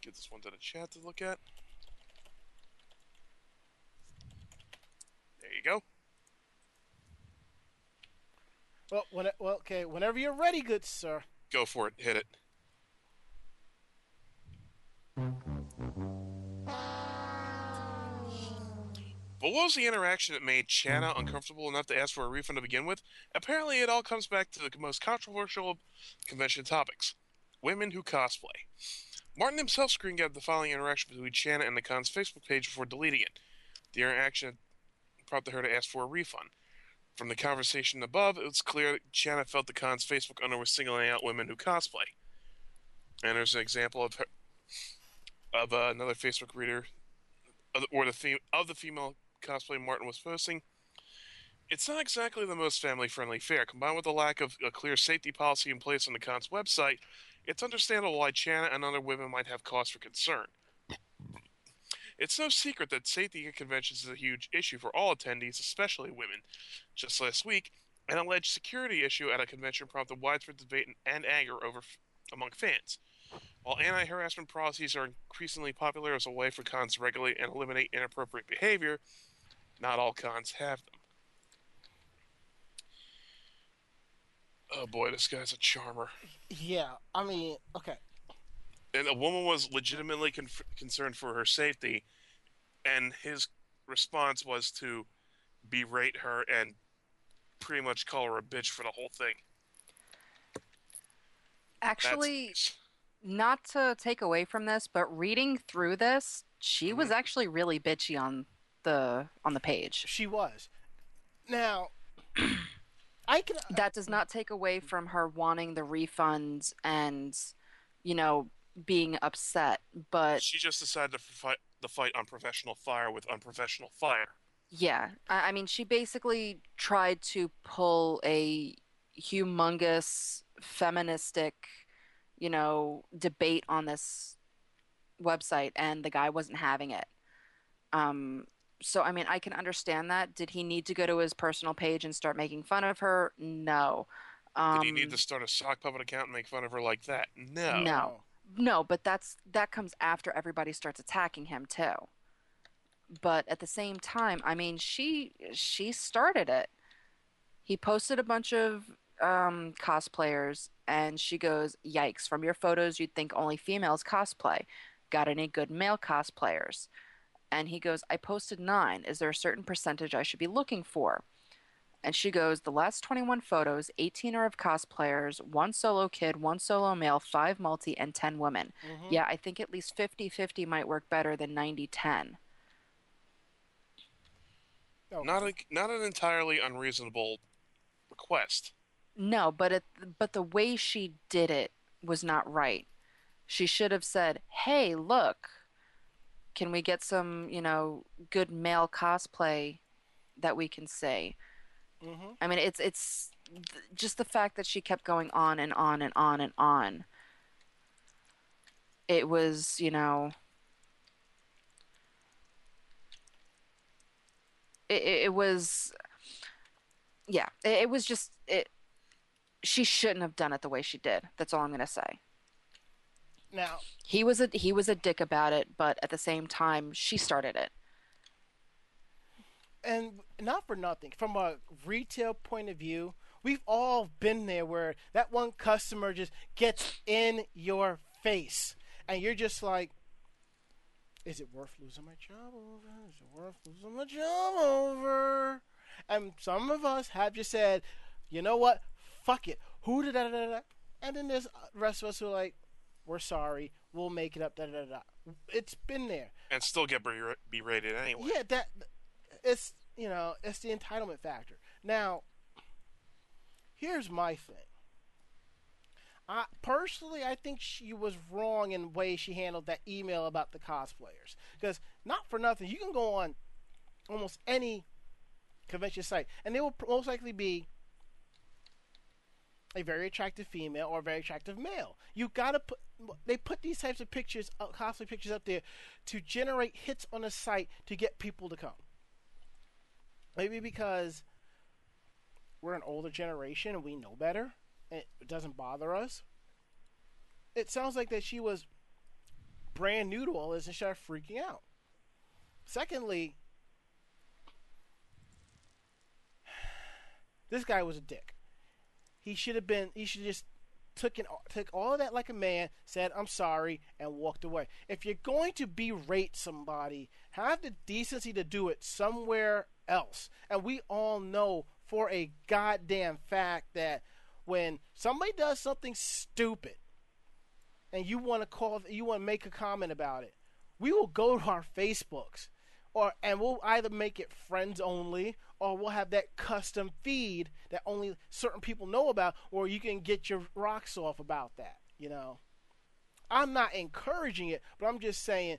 get this one to the chat to look at. There you go. Well, when, well, okay, whenever you're ready, good sir. Go for it. Hit it. But what was the interaction that made Chana uncomfortable enough to ask for a refund to begin with? Apparently, it all comes back to the most controversial convention topics women who cosplay. Martin himself screen grabbed the following interaction between Chana and the con's Facebook page before deleting it. The interaction prompted her to ask for a refund. From the conversation above, it was clear that Chana felt the con's Facebook owner was singling out women who cosplay. And there's an example of her, of uh, another Facebook reader, of the- or the fem- of the female cosplay Martin was posting. It's not exactly the most family-friendly fare. Combined with the lack of a clear safety policy in place on the con's website, it's understandable why Chana and other women might have cause for concern. It's no secret that safety at conventions is a huge issue for all attendees, especially women. Just last week, an alleged security issue at a convention prompted widespread debate and anger over among fans. While anti-harassment policies are increasingly popular as a way for cons to regulate and eliminate inappropriate behavior, not all cons have them. Oh boy, this guy's a charmer. Yeah, I mean, okay. and a woman was legitimately con- concerned for her safety, and his response was to berate her and pretty much call her a bitch for the whole thing. Actually, nice. not to take away from this, but reading through this, she was mm-hmm. actually really bitchy on the on the page. She was. Now, I can. That does not take away from her wanting the refund and, you know, being upset. But she just decided to fight the fight on professional fire with unprofessional fire. yeah, I, I mean, she basically tried to pull a humongous feministic, you know, debate on this website, and the guy wasn't having it. Um, so I mean, I can understand that. Did he need to go to his personal page and start making fun of her? No. Um, Did he need to start a sock puppet account and make fun of her like that? No. No. No, but that's that comes after everybody starts attacking him too. But at the same time, I mean, she she started it. He posted a bunch of um, cosplayers, and she goes, "Yikes! From your photos, you'd think only females cosplay. Got any good male cosplayers?" And he goes, "I posted nine. Is there a certain percentage I should be looking for?" And she goes, The last 21 photos, 18 are of cosplayers, one solo kid, one solo male, five multi, and 10 women. Mhm. Yeah, I think at least 50 50 might work better than 90 10. Okay. Not a, not an entirely unreasonable request. No, but it, but the way she did it was not right. She should have said, "Hey, look, can we get some, you know, good male cosplay that we can say?" Mhm. I mean, it's it's th- just the fact that she kept going on and on and on and on. It was, you know, it, it, it was, yeah, it, it was just it. She shouldn't have done it the way she did. That's all I'm gonna say. Now, He was a he was a dick about it, but at the same time, she started it. and not for nothing, from a retail point of view, we've all been there where that one customer just gets in your face, and you're just like, "Is it worth losing my job over? Is it worth losing my job over?" And some of us have just said, "You know what? Fuck it. Who did that?" da, da, da." And then there's the rest of us who are like, "We're sorry. We'll make it up." Da da da. It's been there. And still get ber- berated anyway. Yeah, that it's you know it's the entitlement factor. Now, here's my thing. I personally, I think she was wrong in the way she handled that email about the cosplayers. Because not for nothing, you can go on almost any convention site, and they will most likely be a very attractive female or a very attractive male. You gotta put. They put these types of pictures, uh, cosplay pictures, up there to generate hits on the site to get people to come. Maybe because we're an older generation and we know better, it doesn't bother us. It sounds like that she was brand new to all this and started freaking out. Secondly, this guy was a dick. He should have been. He should just took an, took all of that like a man, said I'm sorry, and walked away. If you're going to berate somebody, have the decency to do it somewhere else. And we all know for a goddamn fact that when somebody does something stupid, and you want to call, you want to make a comment about it, we will go to our Facebooks, or and we'll either make it friends only, or we'll have that custom feed that only certain people know about, or you can get your rocks off about that. You know, I'm not encouraging it, but I'm just saying,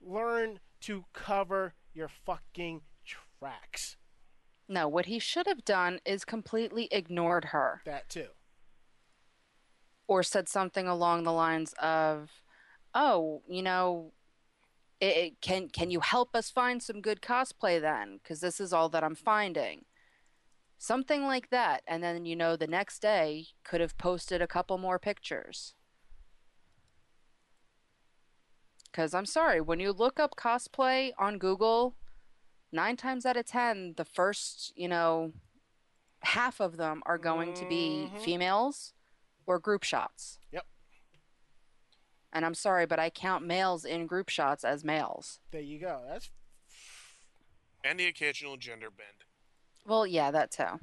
learn to cover your fucking tracks. No, what he should have done is completely ignored her. That too. Or said something along the lines of, "Oh, you know, it, can can you help us find some good cosplay then? Because this is all that I'm finding." Something like that, and then you know the next day could have posted a couple more pictures. Because I'm sorry, when you look up cosplay on Google, nine times out of ten, the first, you know, half of them are going to be Mhm. females or group shots. Yep. And I'm sorry, but I count males in group shots as males. There you go. That's And the occasional gender bend. Well, yeah, that too.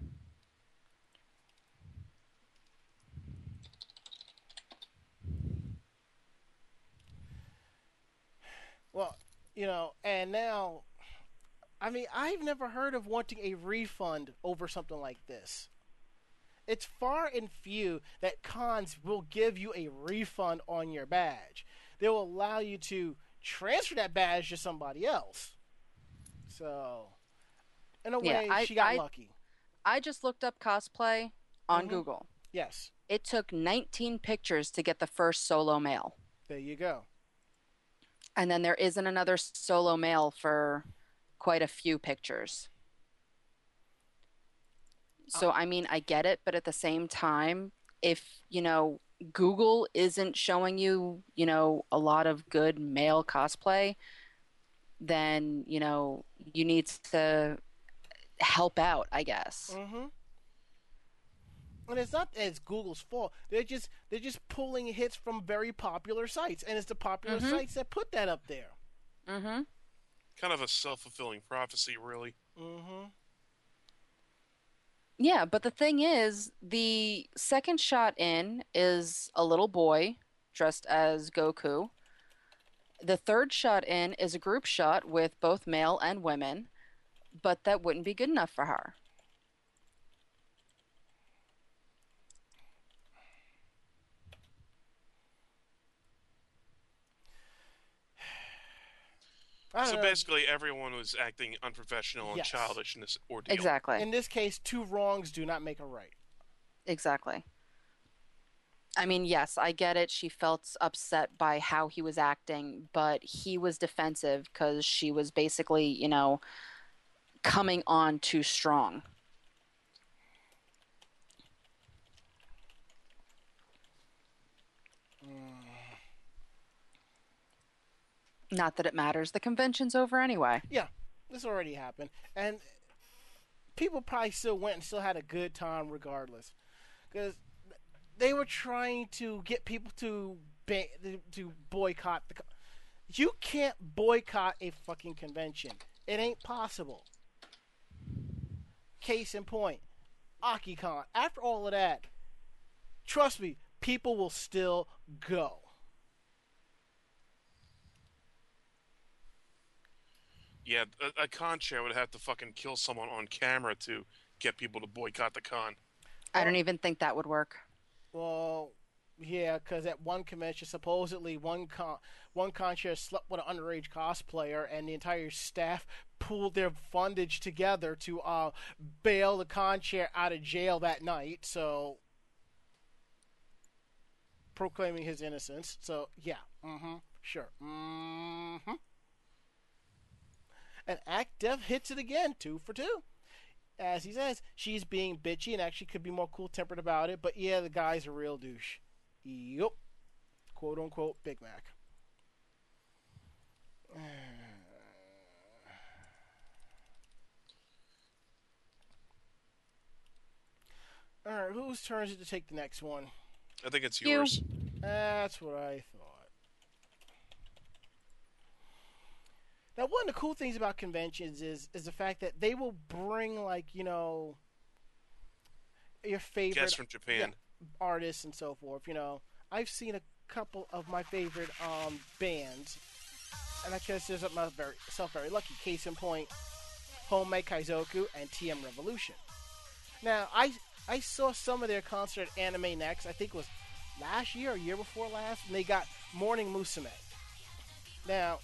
well, you know, and now, I mean, I've never heard of wanting a refund over something like this. It's far and few that cons will give you a refund on your badge. They will allow you to transfer that badge to somebody else. So, in a Yeah, way, I- she got I- lucky. I just looked up cosplay on Mhm. Google. Yes, It took 19 pictures to get the first solo male. there you go. And then there isn't another solo male for quite a few pictures. So, I mean, I get it, but at the same time, if, you know, Google isn't showing you, you know, a lot of good male cosplay, then, you know, you need to help out, I guess. Mm-hmm. And it's not that it's Google's fault. They're just they're just pulling hits from very popular sites, and it's the popular Mhm. sites that put that up there. Mm-hmm. Kind of a self fulfilling prophecy, really. Mm-hmm. Yeah, but the thing is, the second shot in is a little boy dressed as Goku. The third shot in is a group shot with both male and women, but that wouldn't be good enough for her. So know. basically, everyone was acting unprofessional and Yes. childish in this ordeal. Exactly. in this case, two wrongs do not make a right. Exactly. I mean, yes, I get it. She felt upset by how he was acting, but he was defensive because she was basically, you know, coming on too strong. Not that it matters. The convention's over anyway. Yeah, this already happened, and people probably still went and still had a good time regardless, because they were trying to get people to ba- to boycott the. co- You can't boycott a fucking convention. It ain't possible. Case in point, AkiCon. After all of that, trust me, people will still go. Yeah, a, a con chair would have to fucking kill someone on camera to get people to boycott the con. I don't even think that would work. Well, yeah, because at one convention, supposedly one con one con chair slept with an underage cosplayer, and the entire staff pooled their fundage together to uh, bail the con chair out of jail that night. So, proclaiming his innocence. So, yeah, mm-hmm, sure, mm-hmm. And Act Dev hits it again, two for two. As he says, she's being bitchy and actually could be more cool tempered about it, but yeah, the guy's a real douche. Yup. Quote unquote Big Mac. Alright, whose turn is it to take the next one? I think it's You. yours. That's what I thought. Now, one of the cool things about conventions is is the fact that they will bring like you know your favorite Guess from Japan. artists and so forth. You know, I've seen a couple of my favorite um, bands, and I consider myself very, myself very lucky. Case in point, Home Made Kazoku and TM Revolution. Now, I I saw some of their concert at AnimeNEXT. I think it was last year or year before last, and they got Morning Musume. Now,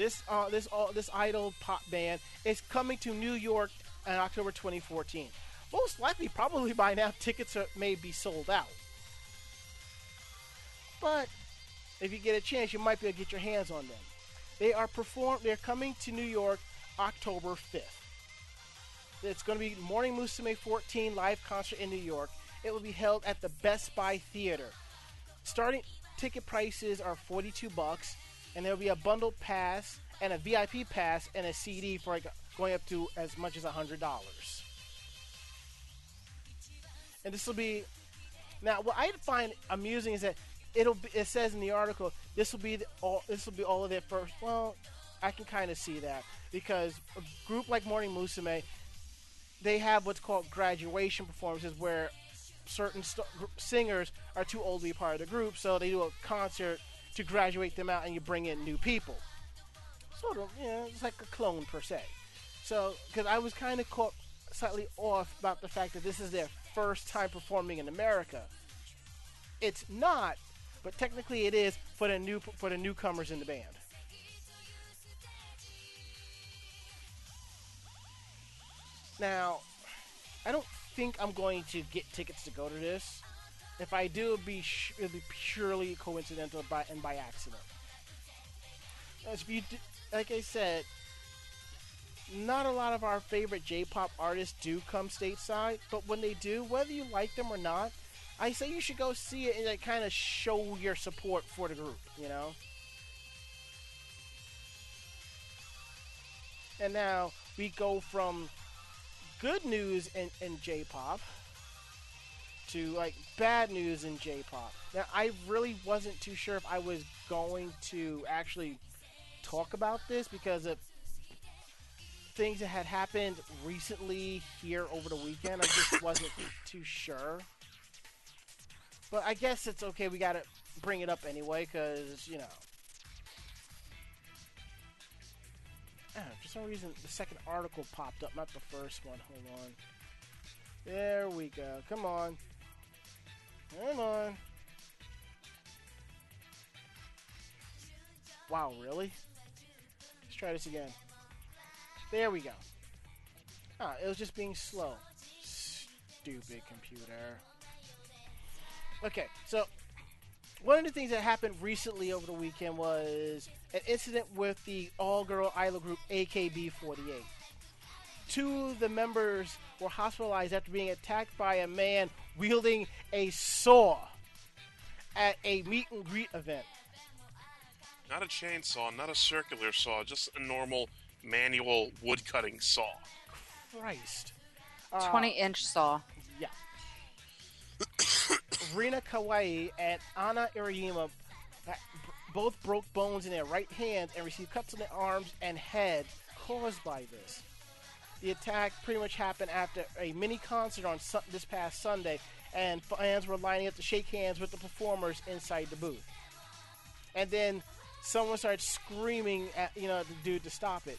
this uh, this uh, this idol pop band is coming to New York in October 2014. Most likely, probably by now, tickets are, may be sold out. But if you get a chance, you might be able to get your hands on them. They are perform. They're coming to New York October 5th. It's going to be Morning Musume 14 live concert in New York. It will be held at the Best Buy Theater. Starting ticket prices are 42 bucks, and there'll be a bundle pass and a VIP pass and a CD for like going up to as much as $100. And this will be now what I find amusing is that it'll be, it says in the article this will be the, all this will be all of their first. Well, I can kind of see that because a group like Morning Musume, they have what's called graduation performances where certain st- singers are too old to be part of the group, so they do a concert to graduate them out, and you bring in new people. Sort of, you know, it's like a clone per se. So, because I was kind of caught slightly off about the fact that this is their first time performing in America. It's not, but technically it is for the new for the newcomers in the band. Now, I don't think I'm going to get tickets to go to this. If I do, it'll be sh- it'll be purely coincidental by and by accident. As you like I said, not a lot of our favorite J-pop artists do come stateside, but when they do, whether you like them or not, I say you should go see it and like, kind of show your support for the group. You know. And now we go from good news in, in J-pop to like bad news in J-pop. Now I really wasn't too sure if I was going to actually talk about this because of things that had happened recently here over the weekend. I just wasn't too sure. But I guess it's okay. We gotta bring it up anyway because you know. Ah, for some reason, the second article popped up, not the first one. Hold on. There we go. Come on. Come on. Wow, really? Let's try this again. There we go. Ah, it was just being slow. Stupid computer. Okay, so one of the things that happened recently over the weekend was an incident with the all-girl idol group AKB48. Two of the members were hospitalized after being attacked by a man wielding a saw at a meet and greet event. Not a chainsaw, not a circular saw, just a normal manual wood cutting saw. Christ. Uh, 20 inch saw. Yeah. Rina Kawai and Anna Iriyama both broke bones in their right hands and received cuts on their arms and head caused by this. The attack pretty much happened after a mini concert on su- this past Sunday, and fans were lining up to shake hands with the performers inside the booth. And then someone started screaming at you know the dude to stop it.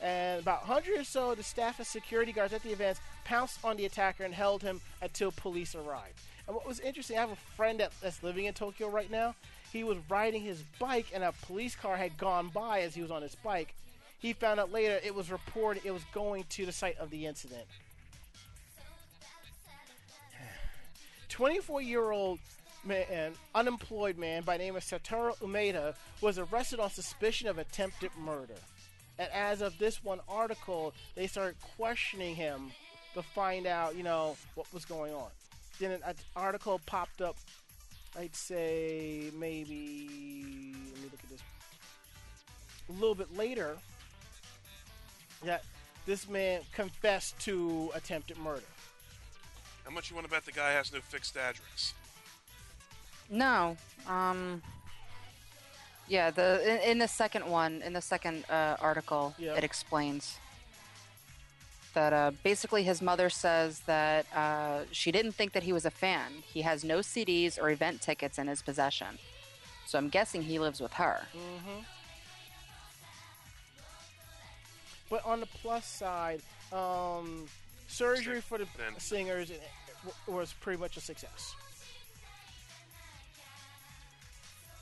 And about 100 or so of the staff and security guards at the events pounced on the attacker and held him until police arrived. And what was interesting, I have a friend that, that's living in Tokyo right now. He was riding his bike, and a police car had gone by as he was on his bike. He found out later it was reported it was going to the site of the incident. 24 year old man, unemployed man by name of Satoru Umeda was arrested on suspicion of attempted murder. And as of this one article, they started questioning him to find out, you know, what was going on. Then an article popped up, I'd say maybe, let me look at this, a little bit later, that this man confessed to attempted murder. How much you want to bet the guy has no fixed address? No. Um. Yeah, the in, in the second one, in the second uh, article, Yeah. it explains that uh, basically his mother says that uh, she didn't think that he was a fan. He has no CDs or event tickets in his possession, so I'm guessing he lives with her. Mm-hmm. But on the plus side, um, surgery for the Then- singers was pretty much a success.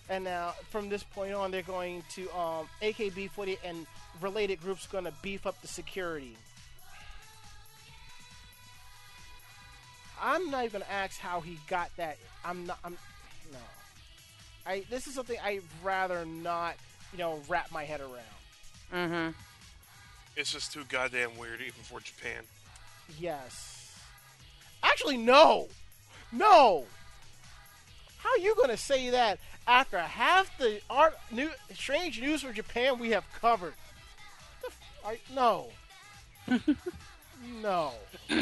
And now, from this point on, they're going to um, AKB48 and related groups going to beef up the security. I'm not even going to ask how he got that. I'm not. I'm no. I this is something I'd rather not, you know, wrap my head around. Mm-hmm. It's just too goddamn weird, even for Japan. Yes. Actually, no, no. How are you gonna say that after half the art new strange news from Japan we have covered? The f- are, no, no.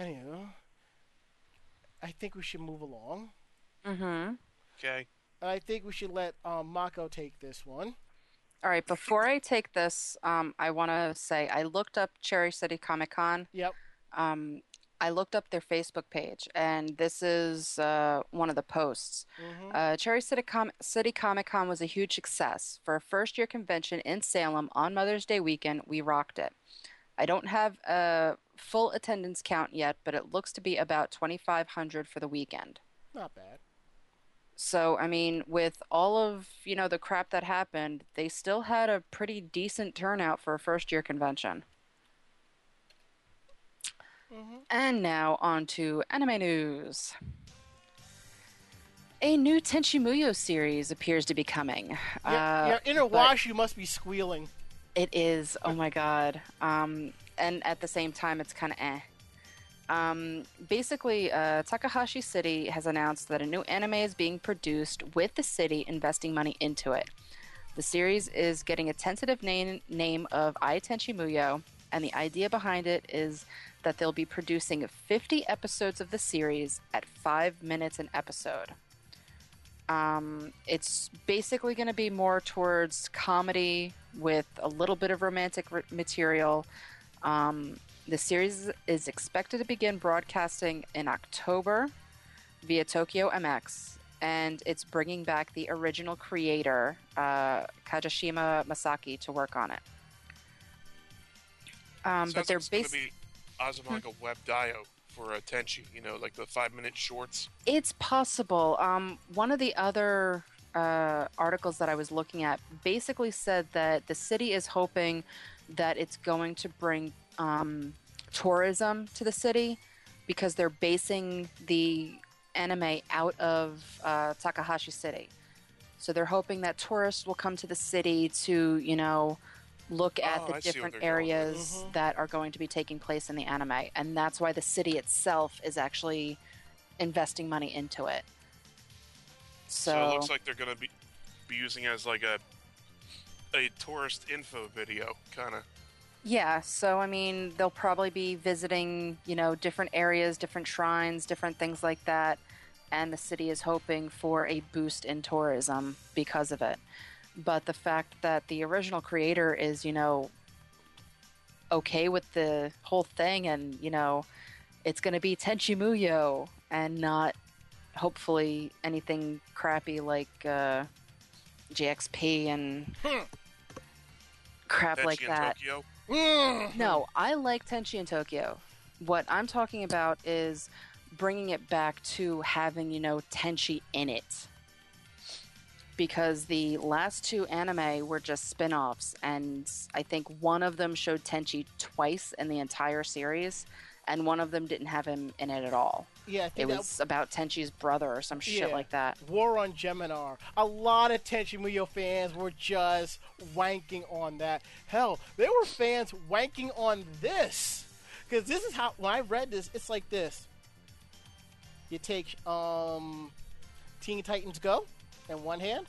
Anywho, I think we should move along. Mm-hmm. Okay. And I think we should let um, Mako take this one. All right. Before I take this, um, I want to say I looked up Cherry City Comic Con. Yep. Um, I looked up their Facebook page, and this is uh, one of the posts. Mhm. Uh, Cherry City, Com- City Comic Con was a huge success. For a first year convention in Salem on Mother's Day weekend, we rocked it. I don't have a full attendance count yet, but it looks to be about 2,500 for the weekend. Not bad. So, I mean, with all of, you know, the crap that happened, they still had a pretty decent turnout for a first year convention. Mhm. And now on to anime news. A new Tenchi Muyo series appears to be coming. Your, Uh, your inner wash, you must be squealing. It is. Oh my god. Um, and at the same time, it's kind of eh. Um, basically, uh, Takahashi City has announced that a new anime is being produced with the city investing money into it. The series is getting a tentative name, name of Ai Tenchi Muyo, and the idea behind it is that they'll be producing 50 episodes of the series at five minutes an episode. Um, it's basically going to be more towards comedy with a little bit of romantic r- material. Um, the series is expected to begin broadcasting in October via Tokyo MX, and it's bringing back the original creator, uh, Kajishima Masaki, to work on it. Um, but they're like going based. to Web Dio for uh, Tenchi, you know, like the five minute shorts. It's possible. Um, one of the other uh, articles that I was looking at basically said that the city is hoping that it's going to bring um, tourism to the city because they're basing the anime out of uh, Takahashi City. So they're hoping that tourists will come to the city to, you know, look at Oh, the I different they're going with. areas that are going to be taking place in the anime. And that's why the city itself is actually investing money into it. So, So, it looks like they're going to be be using it as like a a tourist info video, kind of. yeah, so I mean, they'll probably be visiting, you know, different areas, different shrines, different things like that. And the city is hoping for a boost in tourism because of it. but the fact that the original creator is, you know, okay with the whole thing and, you know, it's going to be Tenchi Muyo and not hopefully anything crappy like uh, GXP and crap Tenchi like that. Tokyo. Mm. No, I like Tenchi in Tokyo. What I'm talking about is bringing it back to having, you know, Tenchi in it. Because the last two anime were just spin offs, and I think one of them showed Tenchi twice in the entire series, and one of them didn't have him in it at all. Yeah, I It was about Tenchi's brother or some shit Yeah. like that. War on Geminar. A lot of Tenchi Muyo fans were just wanking on that. Hell, there were fans wanking on this. Because this is how, when I read this, it's like this. You take um, Teen Titans Go in one hand,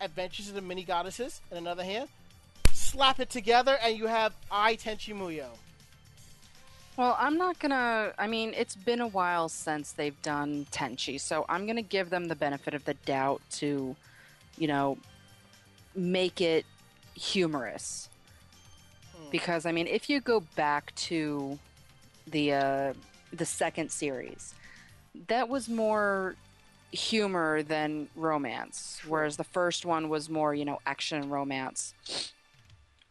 Adventures of the Mini Goddesses in another hand, slap it together, and you have Ai Tenchi Muyo. Well, I'm not gonna. I mean, it's been a while since they've done Tenchi, so I'm gonna give them the benefit of the doubt to, you know, make it humorous. Because I mean, if you go back to the uh, the second series, that was more humor than romance, whereas the first one was more, you know, action and romance.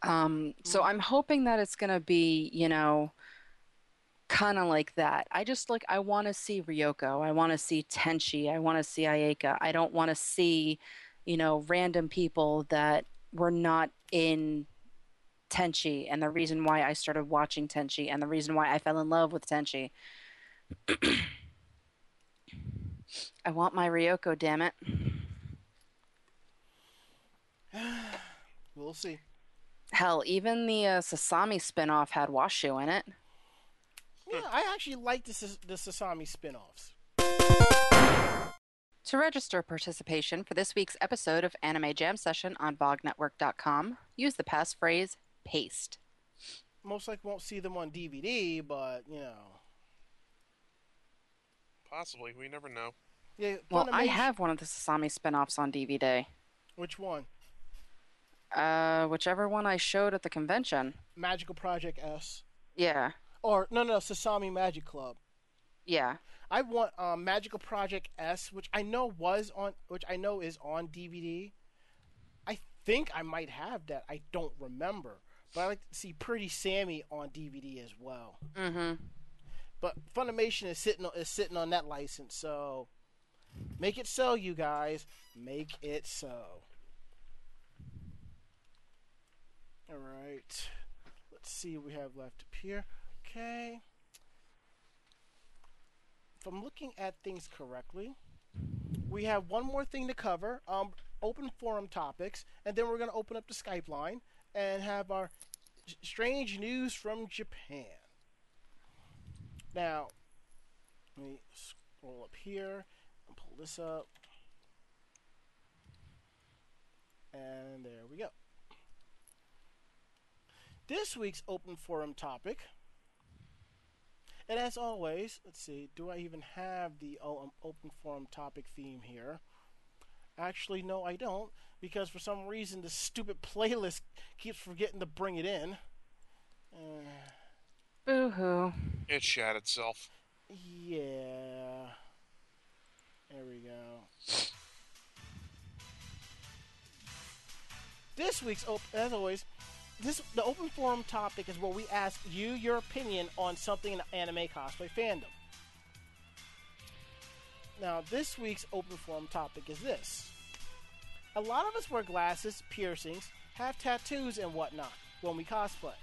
Um, so I'm hoping that it's gonna be, you know kind of like that. I just like I want to see Ryoko. I want to see Tenchi. I want to see Ayeka. I don't want to see, you know, random people that were not in Tenchi and the reason why I started watching Tenchi and the reason why I fell in love with Tenchi. I want my Ryoko, damn it. We'll see. Hell, even the uh, Sasami spinoff had Washu in it. Yeah, I actually like the, the Sasami spin offs. To register participation for this week's episode of Anime Jam Session on VogNetwork.com, use the passphrase PASTE. Most likely won't see them on DVD, but, you know. Possibly. We never know. Yeah, Well, I have one of the Sasami spin-offs on DVD. Which one? Uh, whichever one I showed at the convention. Magical Project S. Yeah, Or, no, no, Sasami Magic Club. yeah. I want um, Magical Project S, which I know was on, which I know is on DVD. I think I might have that. I don't remember, but I like to see Pretty Sammy on DVD as well. Mm-hmm. But Funimation is sitting is sitting on that license, so make it so, you guys. Make it so. All right. Let's see what we have left up here. Okay. If I'm looking at things correctly, we have one more thing to cover. Um, open forum topics, and then we're going to open up the Skype line and have our strange news from Japan. Now, let me scroll up here and pull this up. And there we go. This week's open forum topic. And as always, let's see, do I even have the um, open forum topic theme here? Actually, no, I don't, because for some reason the stupid playlist keeps forgetting to bring it in. Uh, Boo-hoo. It shat itself. yeah. There we go. This week's, op- as always, this the open forum topic is where we ask you your opinion on something in the anime cosplay fandom. Now, this week's open forum topic is this. A lot of us wear glasses, piercings, have tattoos, and whatnot when we cosplay.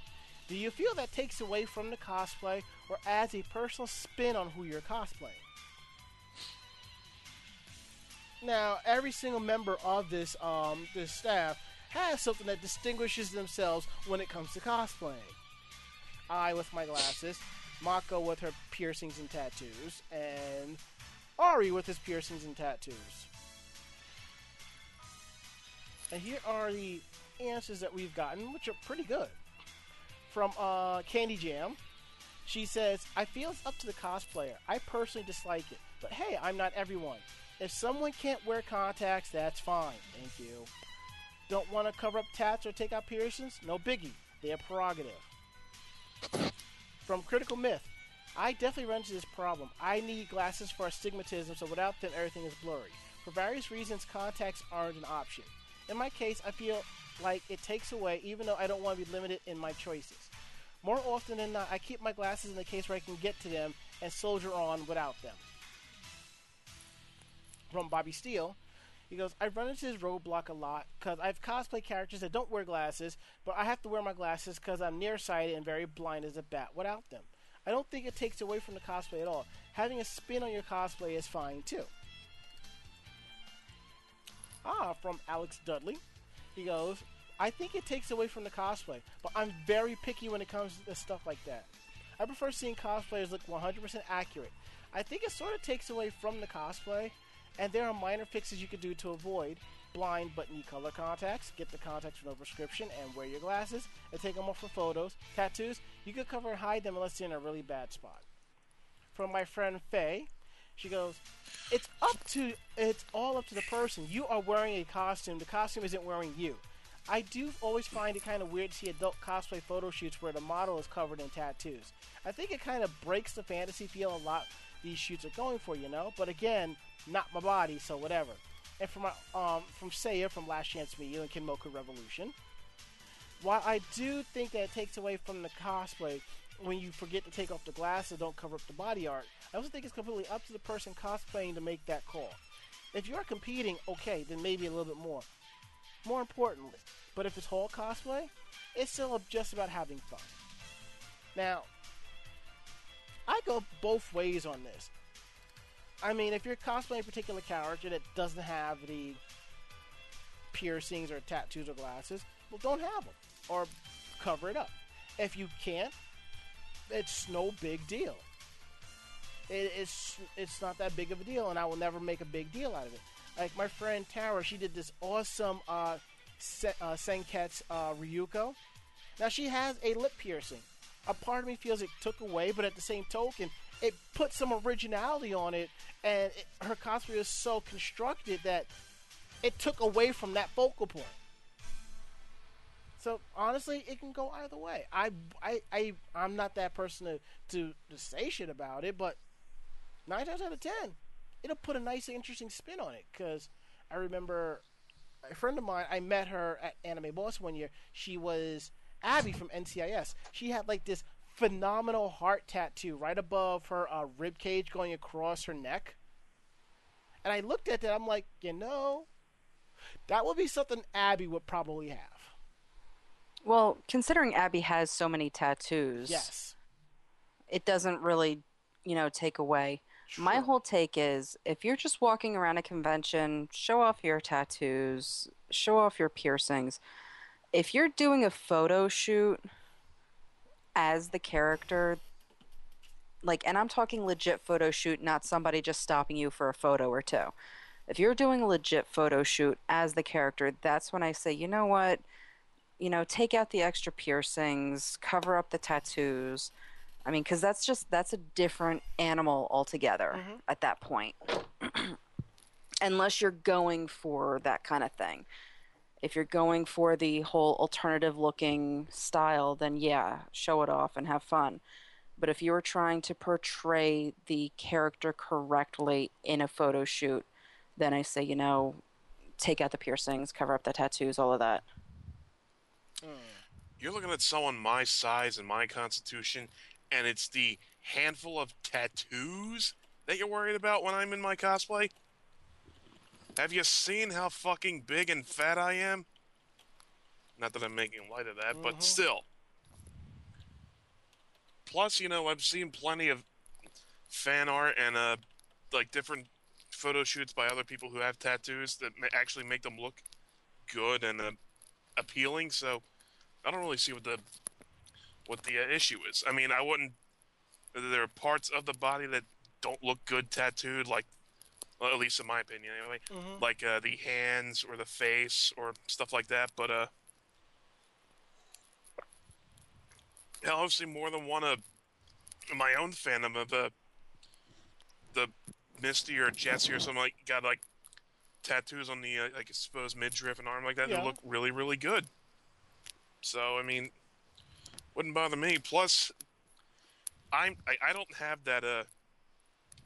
Do you feel that takes away from the cosplay or adds a personal spin on who you're cosplaying? Now, every single member of this um, this staff has something that distinguishes themselves when it comes to cosplaying. I with my glasses, Mako with her piercings and tattoos, and Ari with his piercings and tattoos. And here are the answers that we've gotten, which are pretty good. From uh, Candy Jam, she says, I feel it's up to the cosplayer. I personally dislike it. But hey, I'm not everyone. If someone can't wear contacts, that's fine. Thank you. Don't want to cover up tats or take out piercings? No biggie. They're prerogative. From Critical Myth, I definitely run into this problem. I need glasses for astigmatism, so without them, everything is blurry. For various reasons, contacts aren't an option. In my case, I feel like it takes away, even though I don't want to be limited in my choices. More often than not, I keep my glasses in the case where I can get to them and soldier on without them. From Bobby Steele, he goes, I run into this roadblock a lot because I have cosplay characters that don't wear glasses, but I have to wear my glasses because I'm nearsighted and very blind as a bat without them. I don't think it takes away from the cosplay at all. Having a spin on your cosplay is fine too. Ah, from Alex Dudley. He goes, I think it takes away from the cosplay, but I'm very picky when it comes to stuff like that. I prefer seeing cosplayers look 100% accurate. I think it sort of takes away from the cosplay, and there are minor fixes you could do to avoid blind but need color contacts. Get the contacts with no prescription and wear your glasses and take them off for photos. Tattoos, you could cover and hide them unless you're in a really bad spot. From my friend Faye, she goes, "It's up to it's all up to the person. You are wearing a costume. The costume isn't wearing you." I do always find it kind of weird to see adult cosplay photo shoots where the model is covered in tattoos. I think it kind of breaks the fantasy feel a lot these shoots are going for, you know. But again, not my body, so whatever. And from my, um, from Saya from Last Chance Media and Kinmoku Revolution, while I do think that it takes away from the cosplay when you forget to take off the glasses, and don't cover up the body art. I also think it's completely up to the person cosplaying to make that call. If you are competing, okay, then maybe a little bit more. More importantly, but if it's whole cosplay, it's still just about having fun. Now, I go both ways on this. I mean, if you're cosplaying a particular character that doesn't have the piercings or tattoos or glasses, well, don't have them or cover it up. If you can't, it's no big deal. It, it's it's not that big of a deal, and I will never make a big deal out of it. Like my friend Tara, she did this awesome uh, Se- uh, Senketsu uh, Ryuko. Now she has a lip piercing. A part of me feels it took away, but at the same token, it put some originality on it, and it, her cosplay is so constructed that it took away from that focal point. So honestly, it can go either way. I, I, I, I'm not that person to, to, to say shit about it, but nine times out of ten, it'll put a nice, interesting spin on it. Because I remember a friend of mine, I met her at Anime Boss one year. She was Abby from NCIS. She had like this phenomenal heart tattoo right above her uh, rib cage going across her neck. And I looked at that. I'm like, you know, that would be something Abby would probably have. Well, considering Abby has so many tattoos, Yes. it doesn't really, you know, take away. My whole take is if you're just walking around a convention, show off your tattoos, show off your piercings. If you're doing a photo shoot as the character, like, and I'm talking legit photo shoot, not somebody just stopping you for a photo or two. If you're doing a legit photo shoot as the character, that's when I say, you know what? You know, take out the extra piercings, cover up the tattoos. I mean, because that's just that's a different animal altogether Mhm. at that point. Unless you're going for that kind of thing. If you're going for the whole alternative looking style, then yeah, show it off and have fun. But if you're trying to portray the character correctly in a photo shoot, then I say, you know, take out the piercings, cover up the tattoos, all of that. Hmm. You're looking at someone my size and my constitution, and it's the handful of tattoos that you're worried about when I'm in my cosplay? Have you seen how fucking big and fat I am? Not that I'm making light of that, but still. Plus, you know, I've seen plenty of fan art and uh, like different photo shoots by other people who have tattoos that actually make them look good and uh, appealing. So I don't really see what the what the uh, issue is. I mean, I wouldn't. There are parts of the body that don't look good tattooed, like well, at least in my opinion, anyway. Mhm. Like uh, the hands or the face or stuff like that. But uh, hell, I've seen more than one of my own fandom of uh, the Misty or Jesse or something like got like tattoos on the uh, like exposed midriff and arm like that. Yeah. They look really really good. So I mean, wouldn't bother me. Plus, I'm I, I don't have that uh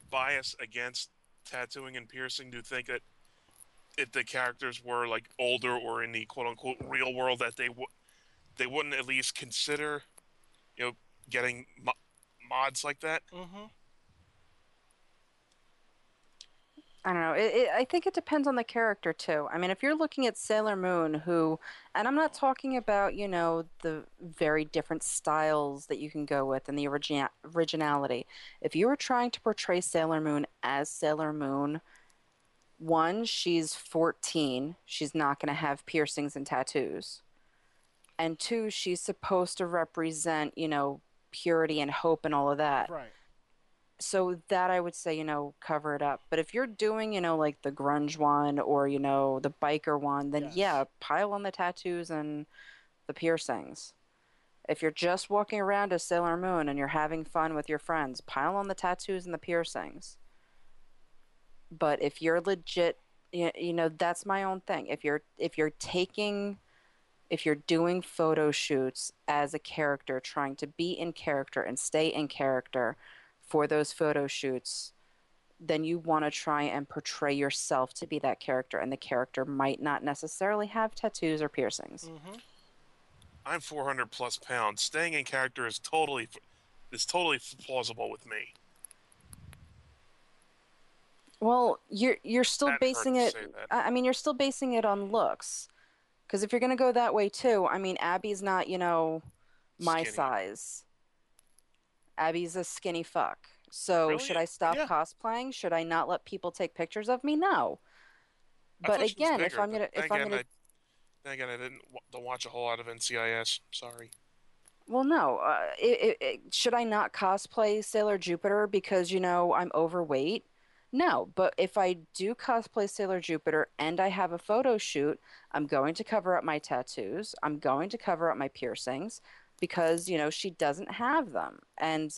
bias against tattooing and piercing to think that if the characters were like older or in the quote unquote real world that they would they wouldn't at least consider you know getting mo- mods like that. Mm-hmm. I don't know. It, it, I think it depends on the character too. I mean, if you're looking at Sailor Moon, who, and I'm not talking about you know the very different styles that you can go with and the origina- originality. If you were trying to portray Sailor Moon as Sailor Moon, one, she's 14. She's not going to have piercings and tattoos. And two, she's supposed to represent you know purity and hope and all of that Right. So that I would say, you know, cover it up. But if you're doing, you know, like the grunge one or, you know, the biker one, then Yes. yeah, pile on the tattoos and the piercings. If you're just walking around as Sailor Moon and you're having fun with your friends, pile on the tattoos and the piercings. But if you're legit, you you know, that's my own thing. If you're if you're taking if you're doing photo shoots as a character, trying to be in character and stay in character, for those photo shoots, then you want to try and portray yourself to be that character, and the character might not necessarily have tattoos or piercings. Mm-hmm. I'm 400 plus pounds. Staying in character is totally is totally plausible with me. Well, you're you're still That basing it. I mean, you're still basing it on looks, because if you're gonna go that way too, I mean, Abby's not you know my Skinny. size. Abby's a skinny fuck. So should I stop Yeah. cosplaying? Should I not let people take pictures of me? No. But thought she was again, if I'm gonna if I'm gonna I, then again, I didn't don't watch a whole lot of NCIS. Sorry. Well, no. Uh, it, it, should I not cosplay Sailor Jupiter because you know I'm overweight? No, but if I do cosplay Sailor Jupiter and I have a photo shoot, I'm going to cover up my tattoos. I'm going to cover up my piercings because you know she doesn't have them. And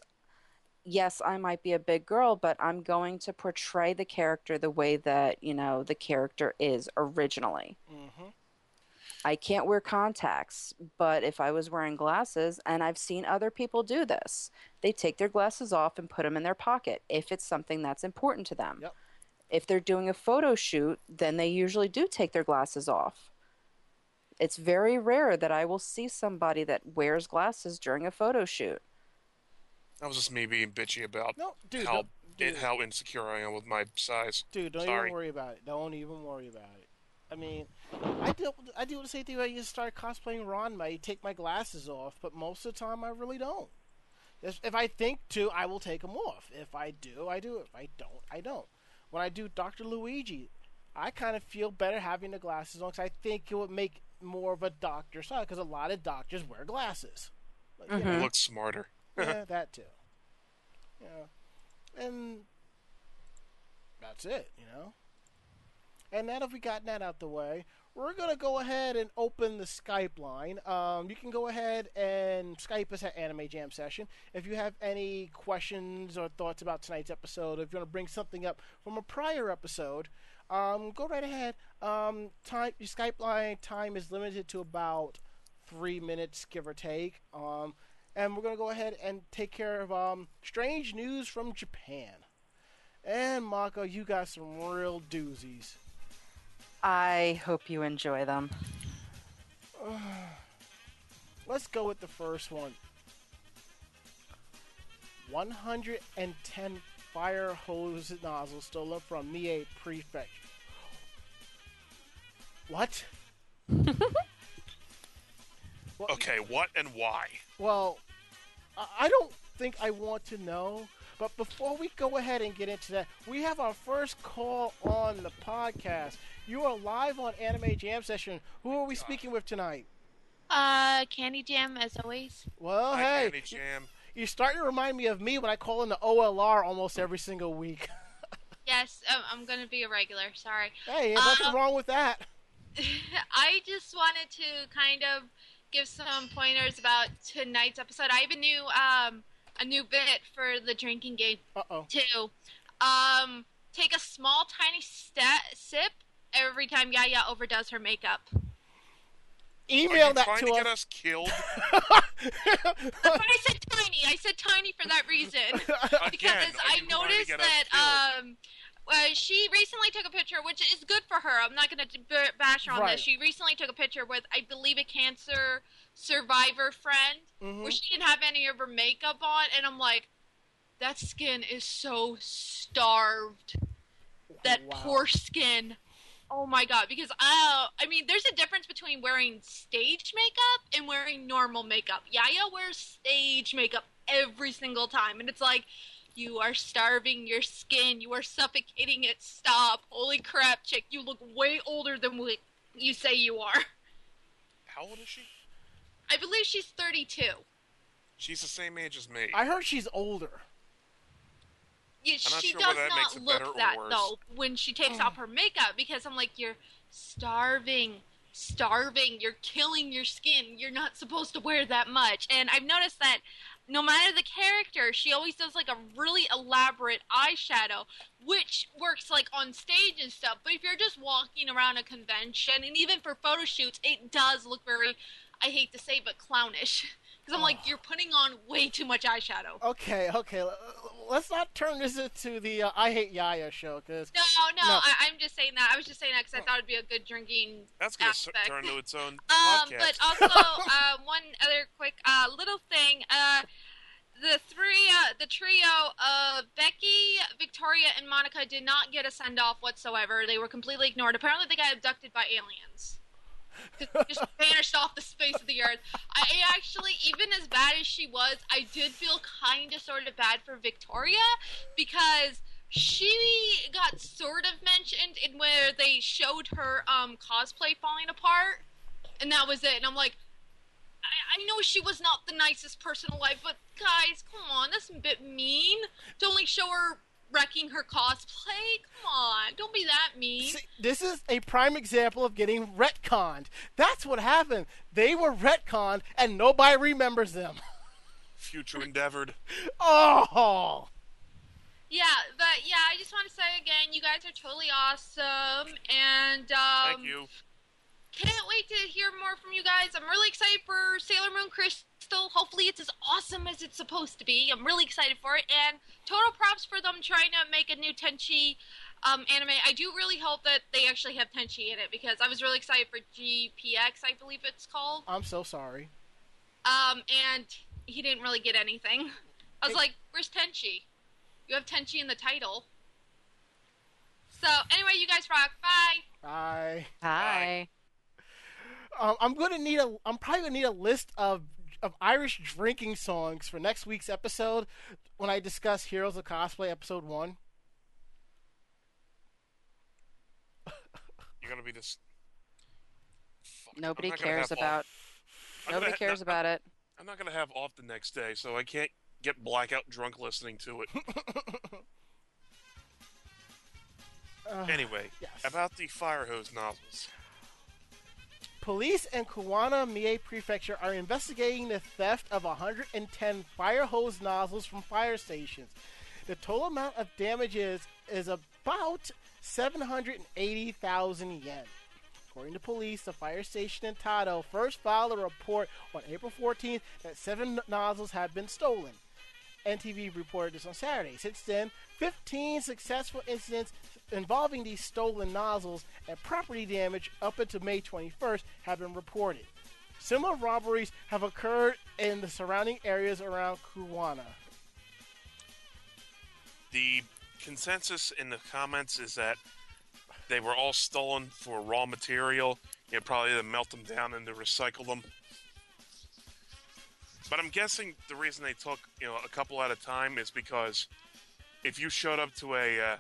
yes, I might be a big girl, but I'm going to portray the character the way that you know the character is originally. Mm-hmm. I can't wear contacts, but if I was wearing glasses, and I've seen other people do this, they take their glasses off and put them in their pocket if it's something that's important to them. Yep. If they're doing a photo shoot, then they usually do take their glasses off. It's very rare that I will see somebody that wears glasses during a photo shoot. That was just me being bitchy about No, dude, how don't, it, dude, how insecure I am with my size. dude, don't Sorry. even worry about it. Don't even worry about it. I mean, I do I do the same thing. when I used to start cosplaying Ranma. I take my glasses off, but most of the time I really don't. If if I think to, I will take them off. If I do, I do. If I don't, I don't. When I do Dr. Luigi, I kind of feel better having the glasses on because I think it would make more of a doctor style because a lot of doctors wear glasses. Like, you know, looks smarter. yeah, that too. Yeah, and that's it, you know. And now that we got that out the way, we're gonna go ahead and open the Skype line. Um, you can go ahead and Skype us at Anime Jam Session if you have any questions or thoughts about tonight's episode. If you want to bring something up from a prior episode, um, go right ahead. Um, time your Skype line time is limited to about three minutes, give or take. Um, and we're gonna go ahead and take care of um, strange news from Japan. And Mako, you got some real doozies. I hope you enjoy them. Let's go with the first one. 110 fire hose nozzles stolen from Mie Prefecture. What? well, Okay, what and why? Well, I- I don't think I want to know. But before we go ahead and get into that, we have our first call on the podcast. You are live on Anime Jam Session. Who are we speaking with tonight? Uh, Candy Jam, as always. Well, Hi, hey, Candy Jam. You're starting to remind me of me when I call in the OLR almost every single week. Yes, um, I'm gonna be a regular. Sorry. hey, nothing Um, wrong with that. I just wanted to kind of give some pointers about tonight's episode. I have a new um a new bit for the drinking game Uh oh. too. Um, take a small, tiny sta sip every time Yaya overdoes her makeup. Are you Email that trying to to us. get us killed But I said tiny. I said tiny for that reason. again? because Are I you trying to noticed that um, uh, she recently took a picture, which is good for her. I'm not going to bash her on Right. this. She recently took a picture with, I believe, a cancer survivor friend, Mhm. where she didn't have any of her makeup on, and I'm like, that skin is so starved. That Wow. poor skin. Oh my god! Because uh, I mean, there's a difference between wearing stage makeup and wearing normal makeup. Yaya wears stage makeup every single time, and it's like, you are starving your skin. You are suffocating it. Stop! Holy crap, chick! You look way older than what you say you are. How old is she? I believe she's 32. She's the same age as me. I heard she's older. Yeah, I'm not she sure does that not look that though when she takes off oh. her makeup because I'm like, you're starving, starving. You're killing your skin. You're not supposed to wear that much. And I've noticed that no matter the character, she always does like a really elaborate eyeshadow, which works like on stage and stuff. But if you're just walking around a convention and even for photo shoots, it does look very, I hate to say, but clownish. Because I'm like, you're putting on way too much eyeshadow. Okay, okay. Let's not turn this into the uh, I Hate Yaya show, because No, no, No. I, I'm just saying that. I was just saying that because I thought it'd be a good drinking. That's going to aspect. turn into its own Um, podcast. but also uh, one other quick uh, little thing. Uh, the three, uh, the trio of Becky, Victoria, and Monica did not get a send off whatsoever. They were completely ignored. Apparently, they got abducted by aliens. Just vanished off the face of the earth. I actually, even as bad as she was, I did feel kind of sort of bad for Victoria because she got sort of mentioned in where they showed her um, cosplay falling apart, and that was it. And I'm like, I know she was not the nicest person alive, but guys, come on, that's a bit mean to only show her wrecking her cosplay. Come on, don't be that mean. See, this is a prime example of getting retconned. That's what happened. They were retconned, and nobody remembers them. Future endeavored. Oh! Yeah, but yeah, I just want to say again, you guys are totally awesome, and um, Thank you. Can't wait to hear more from you guys. I'm really excited for Sailor Moon Crystal. Hopefully, it's as awesome as it's supposed to be. I'm really excited for it, and total props for them trying to make a new Tenchi um, anime. I do really hope that they actually have Tenchi in it because I was really excited for GPX, I believe it's called. I'm so sorry. Um, and he didn't really get anything. I was Hey. like, "Where's Tenchi? You have Tenchi in the title." So anyway, you guys rock. Bye. I Hi. um, I'm gonna need a. I'm probably gonna need a list of of Irish drinking songs for next week's episode when I discuss Heroes of Cosplay episode one. You're going to be this. Fuck, Nobody cares about. Off. I'm gonna Nobody ha- cares no, about it. I'm not going to have off the next day, so I can't get blackout drunk listening to it. Uh, anyway, yes. about the fire hose nozzles. Police in Kuwana Mie Prefecture are investigating the theft of 110 fire hose nozzles from fire stations. The total amount of damages is about 780,000 yen. According to police, the fire station in Tado first filed a report on April 14th that seven nozzles had been stolen. NTV reported this on Saturday. Since then, 15 successful incidents involving these stolen nozzles and property damage up until May 21st have been reported. Similar robberies have occurred in the surrounding areas around Kuwana. The consensus in the comments is that they were all stolen for raw material. You know, probably to melt them down and to recycle them. But I'm guessing the reason they took you know a couple at a time is because if you showed up to a uh,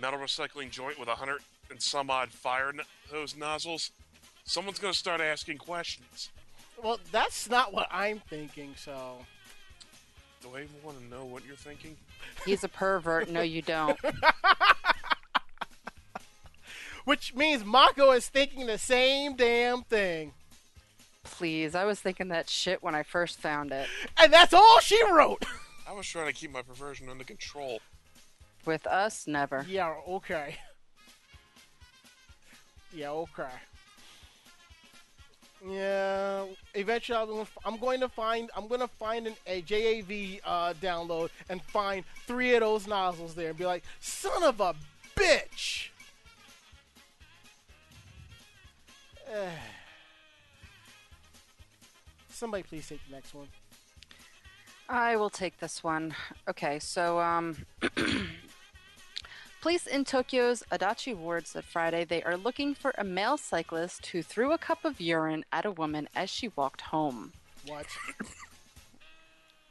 metal recycling joint with a hundred and some odd fire no- hose nozzles, someone's going to start asking questions. Well, that's not what I'm thinking, so. Do I even want to know what you're thinking? He's a pervert. No, you don't. Which means Mako is thinking the same damn thing. Please, I was thinking that shit when I first found it. And that's all she wrote! I was trying to keep my perversion under control. With us, never. yeah, okay. Yeah, okay. Yeah, eventually I'm going to find I'm going to find an, a JAV uh, download and find three of those nozzles there and be like, son of a bitch. Somebody please take the next one. I will take this one. Okay, so um, police in Tokyo's Adachi ward said Friday they are looking for a male cyclist who threw a cup of urine at a woman as she walked home. What?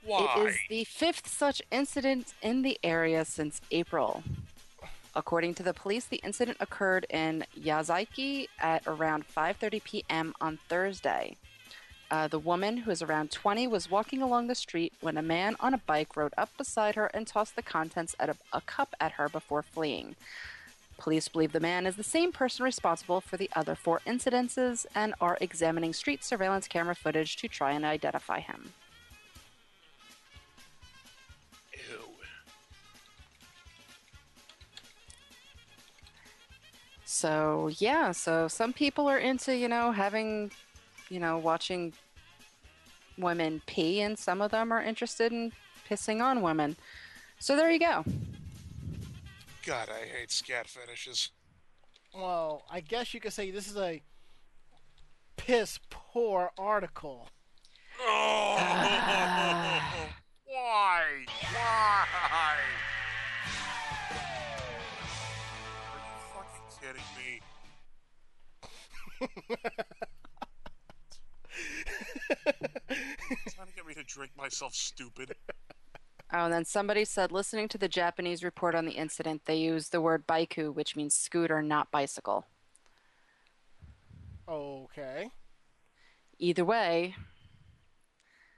Why? It is the fifth such incident in the area since April. According to the police, the incident occurred in Yazaki at around 5:30 p.m. on Thursday. Uh, the woman, who is around 20, was walking along the street when a man on a bike rode up beside her and tossed the contents of a, a cup at her before fleeing. Police believe the man is the same person responsible for the other four incidences and are examining street surveillance camera footage to try and identify him. Ew. So yeah, so some people are into you know having, you know, watching women pee, and some of them are interested in pissing on women. So there you go. God, I hate scat fetishes. Well, I guess you could say this is a piss poor article. Oh! Why? Why? Are you fucking kidding me? Trying to get me to drink myself stupid. Oh, and then somebody said, listening to the Japanese report on the incident, they used the word baiku, which means scooter, not bicycle. Okay. Either way,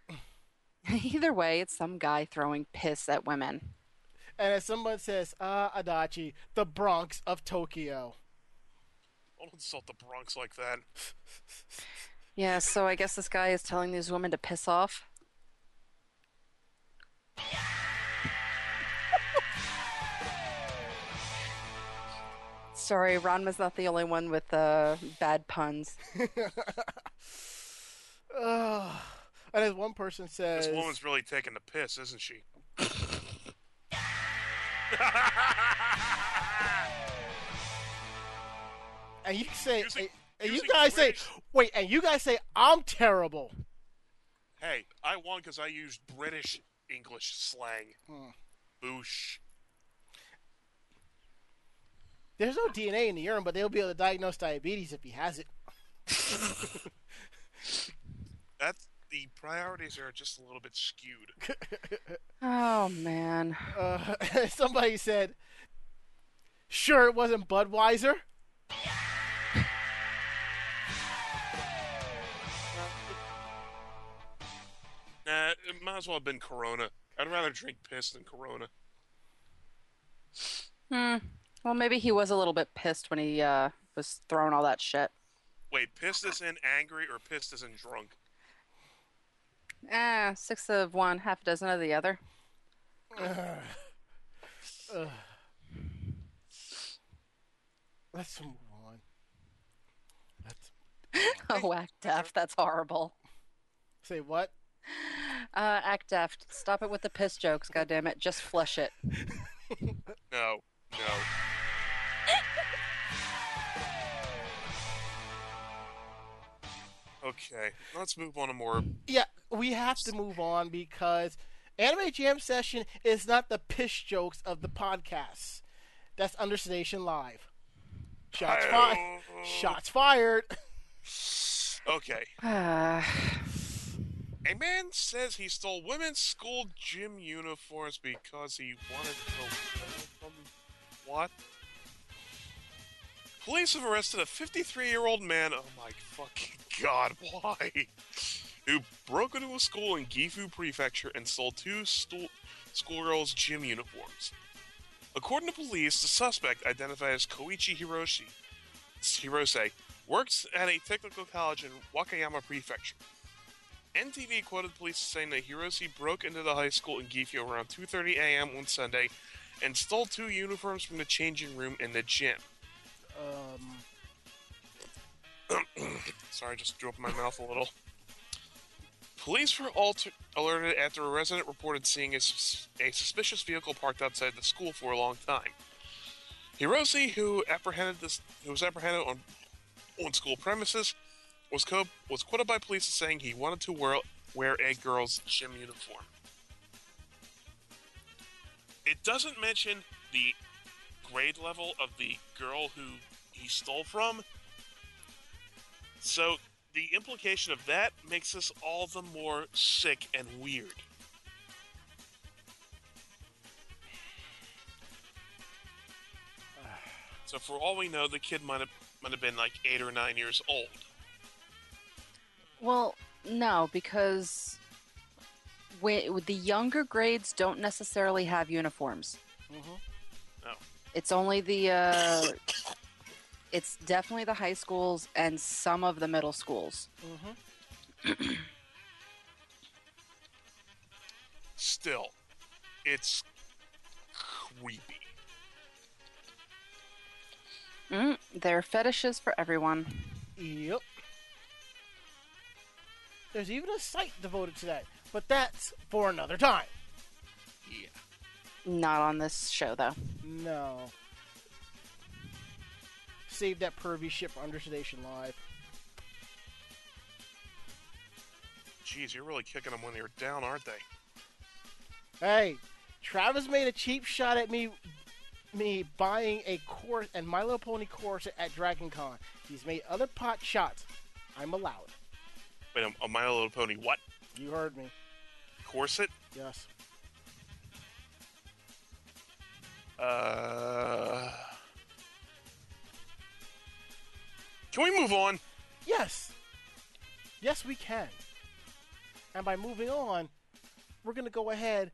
either way, it's some guy throwing piss at women. And as someone says, ah, Adachi, the Bronx of Tokyo. Don't insult the Bronx like that. Yeah, so I guess this guy is telling these women to piss off. Sorry, Ron was not the only one with uh, bad puns. Ugh. and as one person says, This woman's really taking the piss, isn't she? and you say, Using- and, and you guys British- say, wait, and you guys say I'm terrible. hey, I won because I used British English slang. Hmm. Boosh. There's no DNA in the urine, but they'll be able to diagnose diabetes if he has it. That's the priorities are just a little bit skewed. Oh man. Uh, somebody said, "Sure, it wasn't Budweiser." Nah, it might as well have been Corona. I'd rather drink piss than Corona. Hmm. Well, maybe he was a little bit pissed when he uh, was throwing all that shit. Wait, pissed as in angry or pissed as in drunk? Ah, six of one, half a dozen of the other. Ugh. Let's move on. Let's Oh, act deft. That's horrible. say what? Uh, act deft. Stop it with the piss jokes, goddammit. Just flush it. No, no. Okay, let's move on to more. Yeah, we have to move on because Anime Jam Session is not the piss jokes of the podcast. That's Understation Live. Shots fired. Shots fired. Okay, Uh, a man says he stole women's school gym uniforms because he wanted to go. What? Police have arrested a 53 year old man. Oh my fucking god, why? Who broke into a school in Gifu Prefecture and stole two schoolgirls' gym uniforms. According to police, the suspect, identified as Koichi Hiroshi, Hirose, works at a technical college in Wakayama Prefecture. NTV quoted police saying that Hiroshi broke into the high school in Gifu around 2:30 a.m. on Sunday and stole two uniforms from the changing room in the gym. Um, Sorry, I just drew up my mouth a little. Police were alter- alerted after a resident reported seeing a, sus- a suspicious vehicle parked outside the school for a long time. Hiroshi, who apprehended this, who was apprehended on on school premises, was co- was quoted by police as saying he wanted to wear wear a girl's gym uniform. It doesn't mention the grade level of the girl who he stole from. So the implication of that makes us all the more sick and weird. So for all we know, the kid might have might have been like eight or nine years old. Well, no, because when, the younger grades don't necessarily have uniforms. Mhm. No. It's only the. Uh, it's definitely the high schools and some of the middle schools. Mhm. Still, it's creepy. Mm, there are fetishes for everyone. Yep. There's even a site devoted to that, but that's for another time. Yeah. Not on this show, though. No. Save that pervy shit for Understation Live. Jeez, you're really kicking them when they're down, aren't they? Hey, Travis made a cheap shot at me me buying a course and My Little Pony course at Dragon Con. He's made other pot shots. I'm allowed. Wait, a, a My Little Pony what? You heard me. Corset? Yes. Uh. Can we move on? Yes. Yes, we can. And by moving on, we're going to go ahead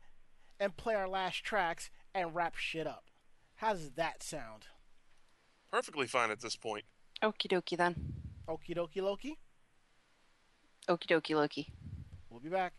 and play our last tracks and wrap shit up. How does that sound? Perfectly fine at this point. Okie dokie then. Okie dokie Loki. Okie dokie Loki. We'll be back.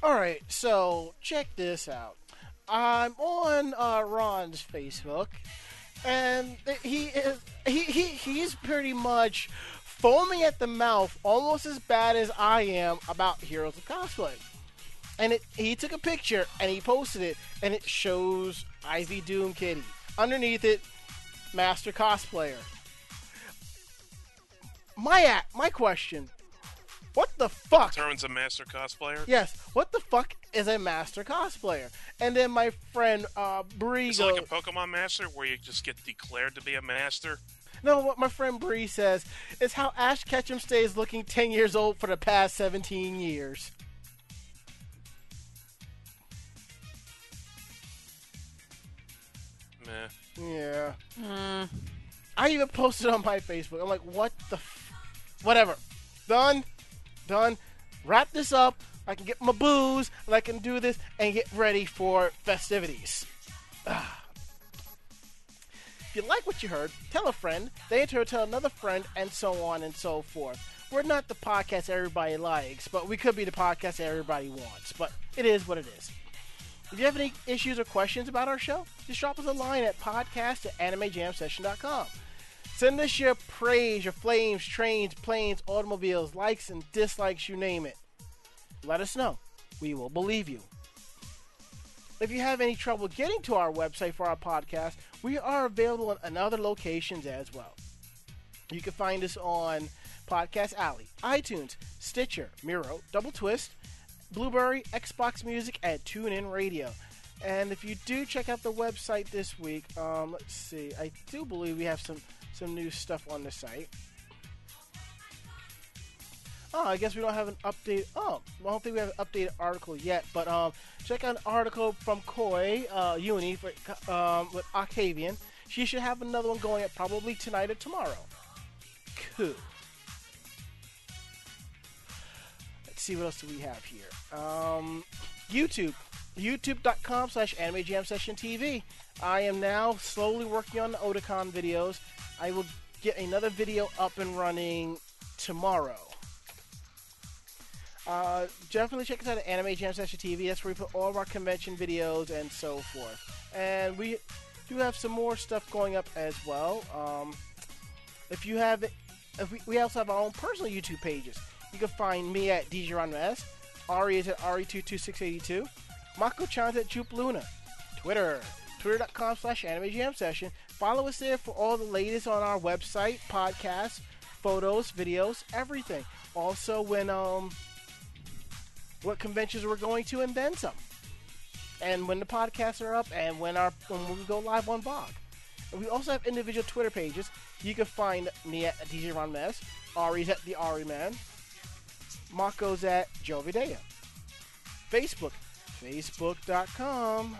All right, so check this out. I'm on uh, Ron's Facebook, and he is he, he he's pretty much foaming at the mouth, almost as bad as I am about Heroes of Cosplay. And it, he took a picture and he posted it, and it shows Ivy Doomkitty. Underneath it, Master Cosplayer. My my question: What the fuck? Turns a master cosplayer. Yes. What the fuck is a master cosplayer? And then my friend uh, Bree Is it goes, like a Pokemon master where you just get declared to be a master? No, what my friend Bree says is how Ash Ketchum stays looking 10 years old for the past 17 years. Meh. Yeah. I even posted on my Facebook. I'm like, what the f- Whatever. Done. Done. Wrap this up. I can get my booze, and I can do this and get ready for festivities. Ah. If you like what you heard, tell a friend. They turn tell another friend, and so on and so forth. We're not the podcast everybody likes, but we could be the podcast everybody wants. But it is what it is. If you have any issues or questions about our show, just drop us a line at podcast at animejamsession.com. Send us your praise, your flames, trains, planes, automobiles, likes and dislikes, you name it. Let us know. We will believe you. If you have any trouble getting to our website for our podcast, we are available in other locations as well. You can find us on Podcast Alley, iTunes, Stitcher, Miro, Double Twist, Blubrry, Xbox Music, and TuneIn Radio. And if you do check out the website this week, um, let's see, I do believe we have some some new stuff on the site. Oh, I guess we don't have an update. Oh, well, I don't think we have an updated article yet. But um, check out an article from Koi uh, Uni for, um, with Octavian. She should have another one going up probably tonight or tomorrow. Cool. Let's see what else do we have here. Um, YouTube, youtube.com slash anime jam session TV. I am now slowly working on the Otakon videos. I will get another video up and running tomorrow. Uh, definitely check us out at Anime Jam Session TV. That's where we put all of our convention videos and so forth. And we do have some more stuff going up as well. Um, if you have, if we, we also have our own personal YouTube pages. You can find me at DJ Ranma S. Ari is at Ari22682. Mako Chan's at Jupe Luna. Twitter, twitter.com slash anime session. Follow us there for all the latest on our website, podcasts, photos, videos, everything. Also, when um, what conventions we're going to, and then some. And when the podcasts are up, and when our when we go live on VOG. And we also have individual Twitter pages. You can find me at DJ Ranma S, Ari's at the Ari Man, Mako's at Joe Videa. Facebook, facebook.com.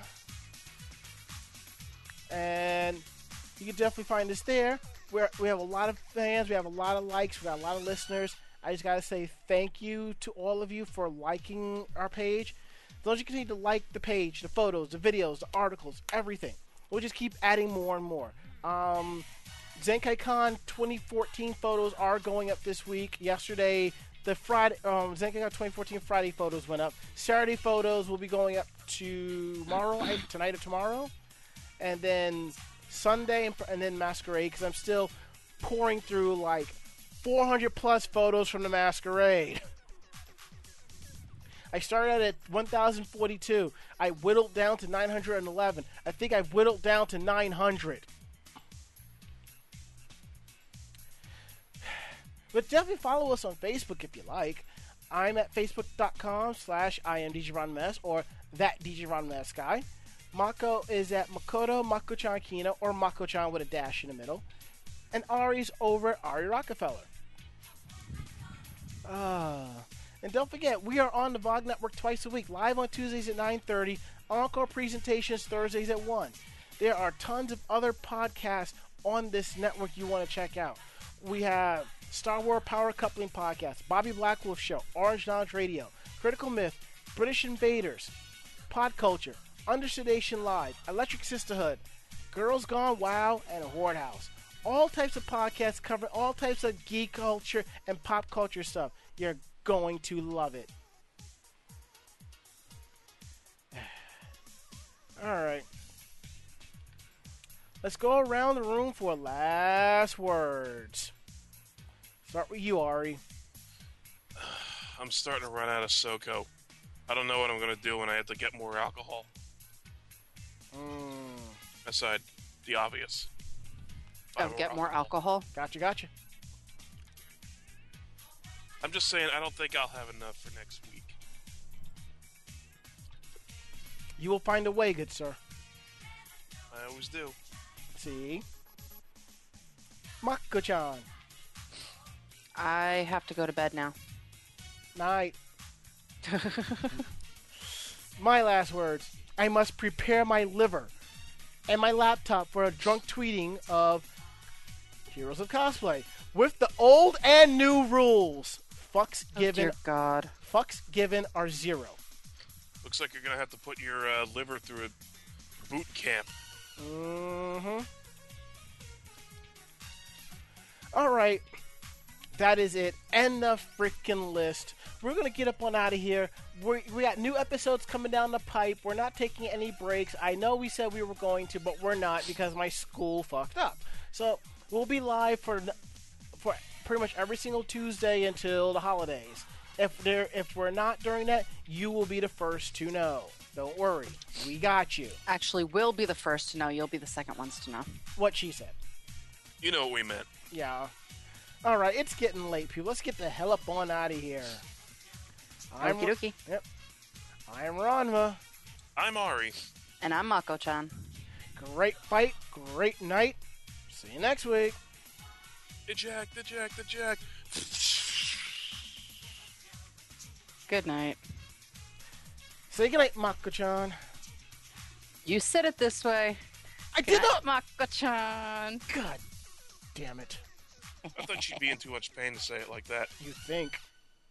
And you can definitely find us there. We're, we have a lot of fans, we have a lot of likes, we got a lot of listeners. I just got to say thank you to all of you for liking our page. Those you continue to like the page, the photos, the videos, the articles, everything. We'll just keep adding more and more. Um, Zenkaikon 2014 photos are going up this week. Yesterday, the Friday um, Zenkaikon 2014 Friday photos went up. Saturday photos will be going up tomorrow, tonight or tomorrow, and then Sunday and, and then Masquerade because I'm still pouring through like 400 plus photos from the Masquerade. I started at 1,042. I whittled down to 911. I think I've whittled down to 900. But definitely follow us on Facebook if you like. I'm at facebook.com slash imdjronmess or that DJRonMess guy. Mako is at Makoto Mako-chan Kino or Mako-chan with a dash in the middle. And Ari's over at Ari Rockefeller. Ah. And don't forget, we are on the VOG Network twice a week, live on Tuesdays at 9.30, encore presentations Thursdays at 1. There are tons of other podcasts on this network you want to check out. We have Star Wars Power Coupling Podcast, Bobby Blackwolf Show, Orange Lounge Radio, Critical Myth, British Invaders, Pod Culture, Under Sedation Live, Electric Sisterhood, Girls Gone Wow, and Horde House. All types of podcasts covering all types of geek culture and pop culture stuff. You're going to love it. All right. Let's go around the room for last words. Start with you, Ari. I'm starting to run out of SoCo. I don't know what I'm going to do when I have to get more alcohol. Mm, Aside the obvious. Buy Oh, get more alcohol. gotcha, gotcha. I'm just saying, I don't think I'll have enough for next week. You will find a way, good sir. I always do. See? Mako-chan. I have to go to bed now. Night. my last words. I must prepare my liver and my laptop for a drunk tweeting of Heroes of Cosplay with the old and new rules. Fucks Oh, given, dear God. fucks given are zero. Looks like you're going to have to put your uh, liver through a boot camp. Mm-hmm. All right. That is it. End the freaking list. We're going to get up on out of here. We we got new episodes coming down the pipe. We're not taking any breaks. I know we said we were going to, but we're not because my school fucked up. So we'll be live for for pretty much every single Tuesday until the holidays. If there if we're not during that, you will be the first to know. Don't worry. We got you. Actually, we'll be the first to know. You'll be the second ones to know. What she said. You know what we meant. Yeah. All right, it's getting late, people. Let's get the hell up on out of here. I'm, Okie dokie. Yep. I'm Ranma. I'm Ari. And I'm Mako-chan. Great fight, great night. See you next week. Eject, eject, eject. Good night. Say goodnight, Mako-chan. You said it this way. I Good did not. night, Mako-chan. God damn it. I thought she'd be in too much pain to say it like that. You think?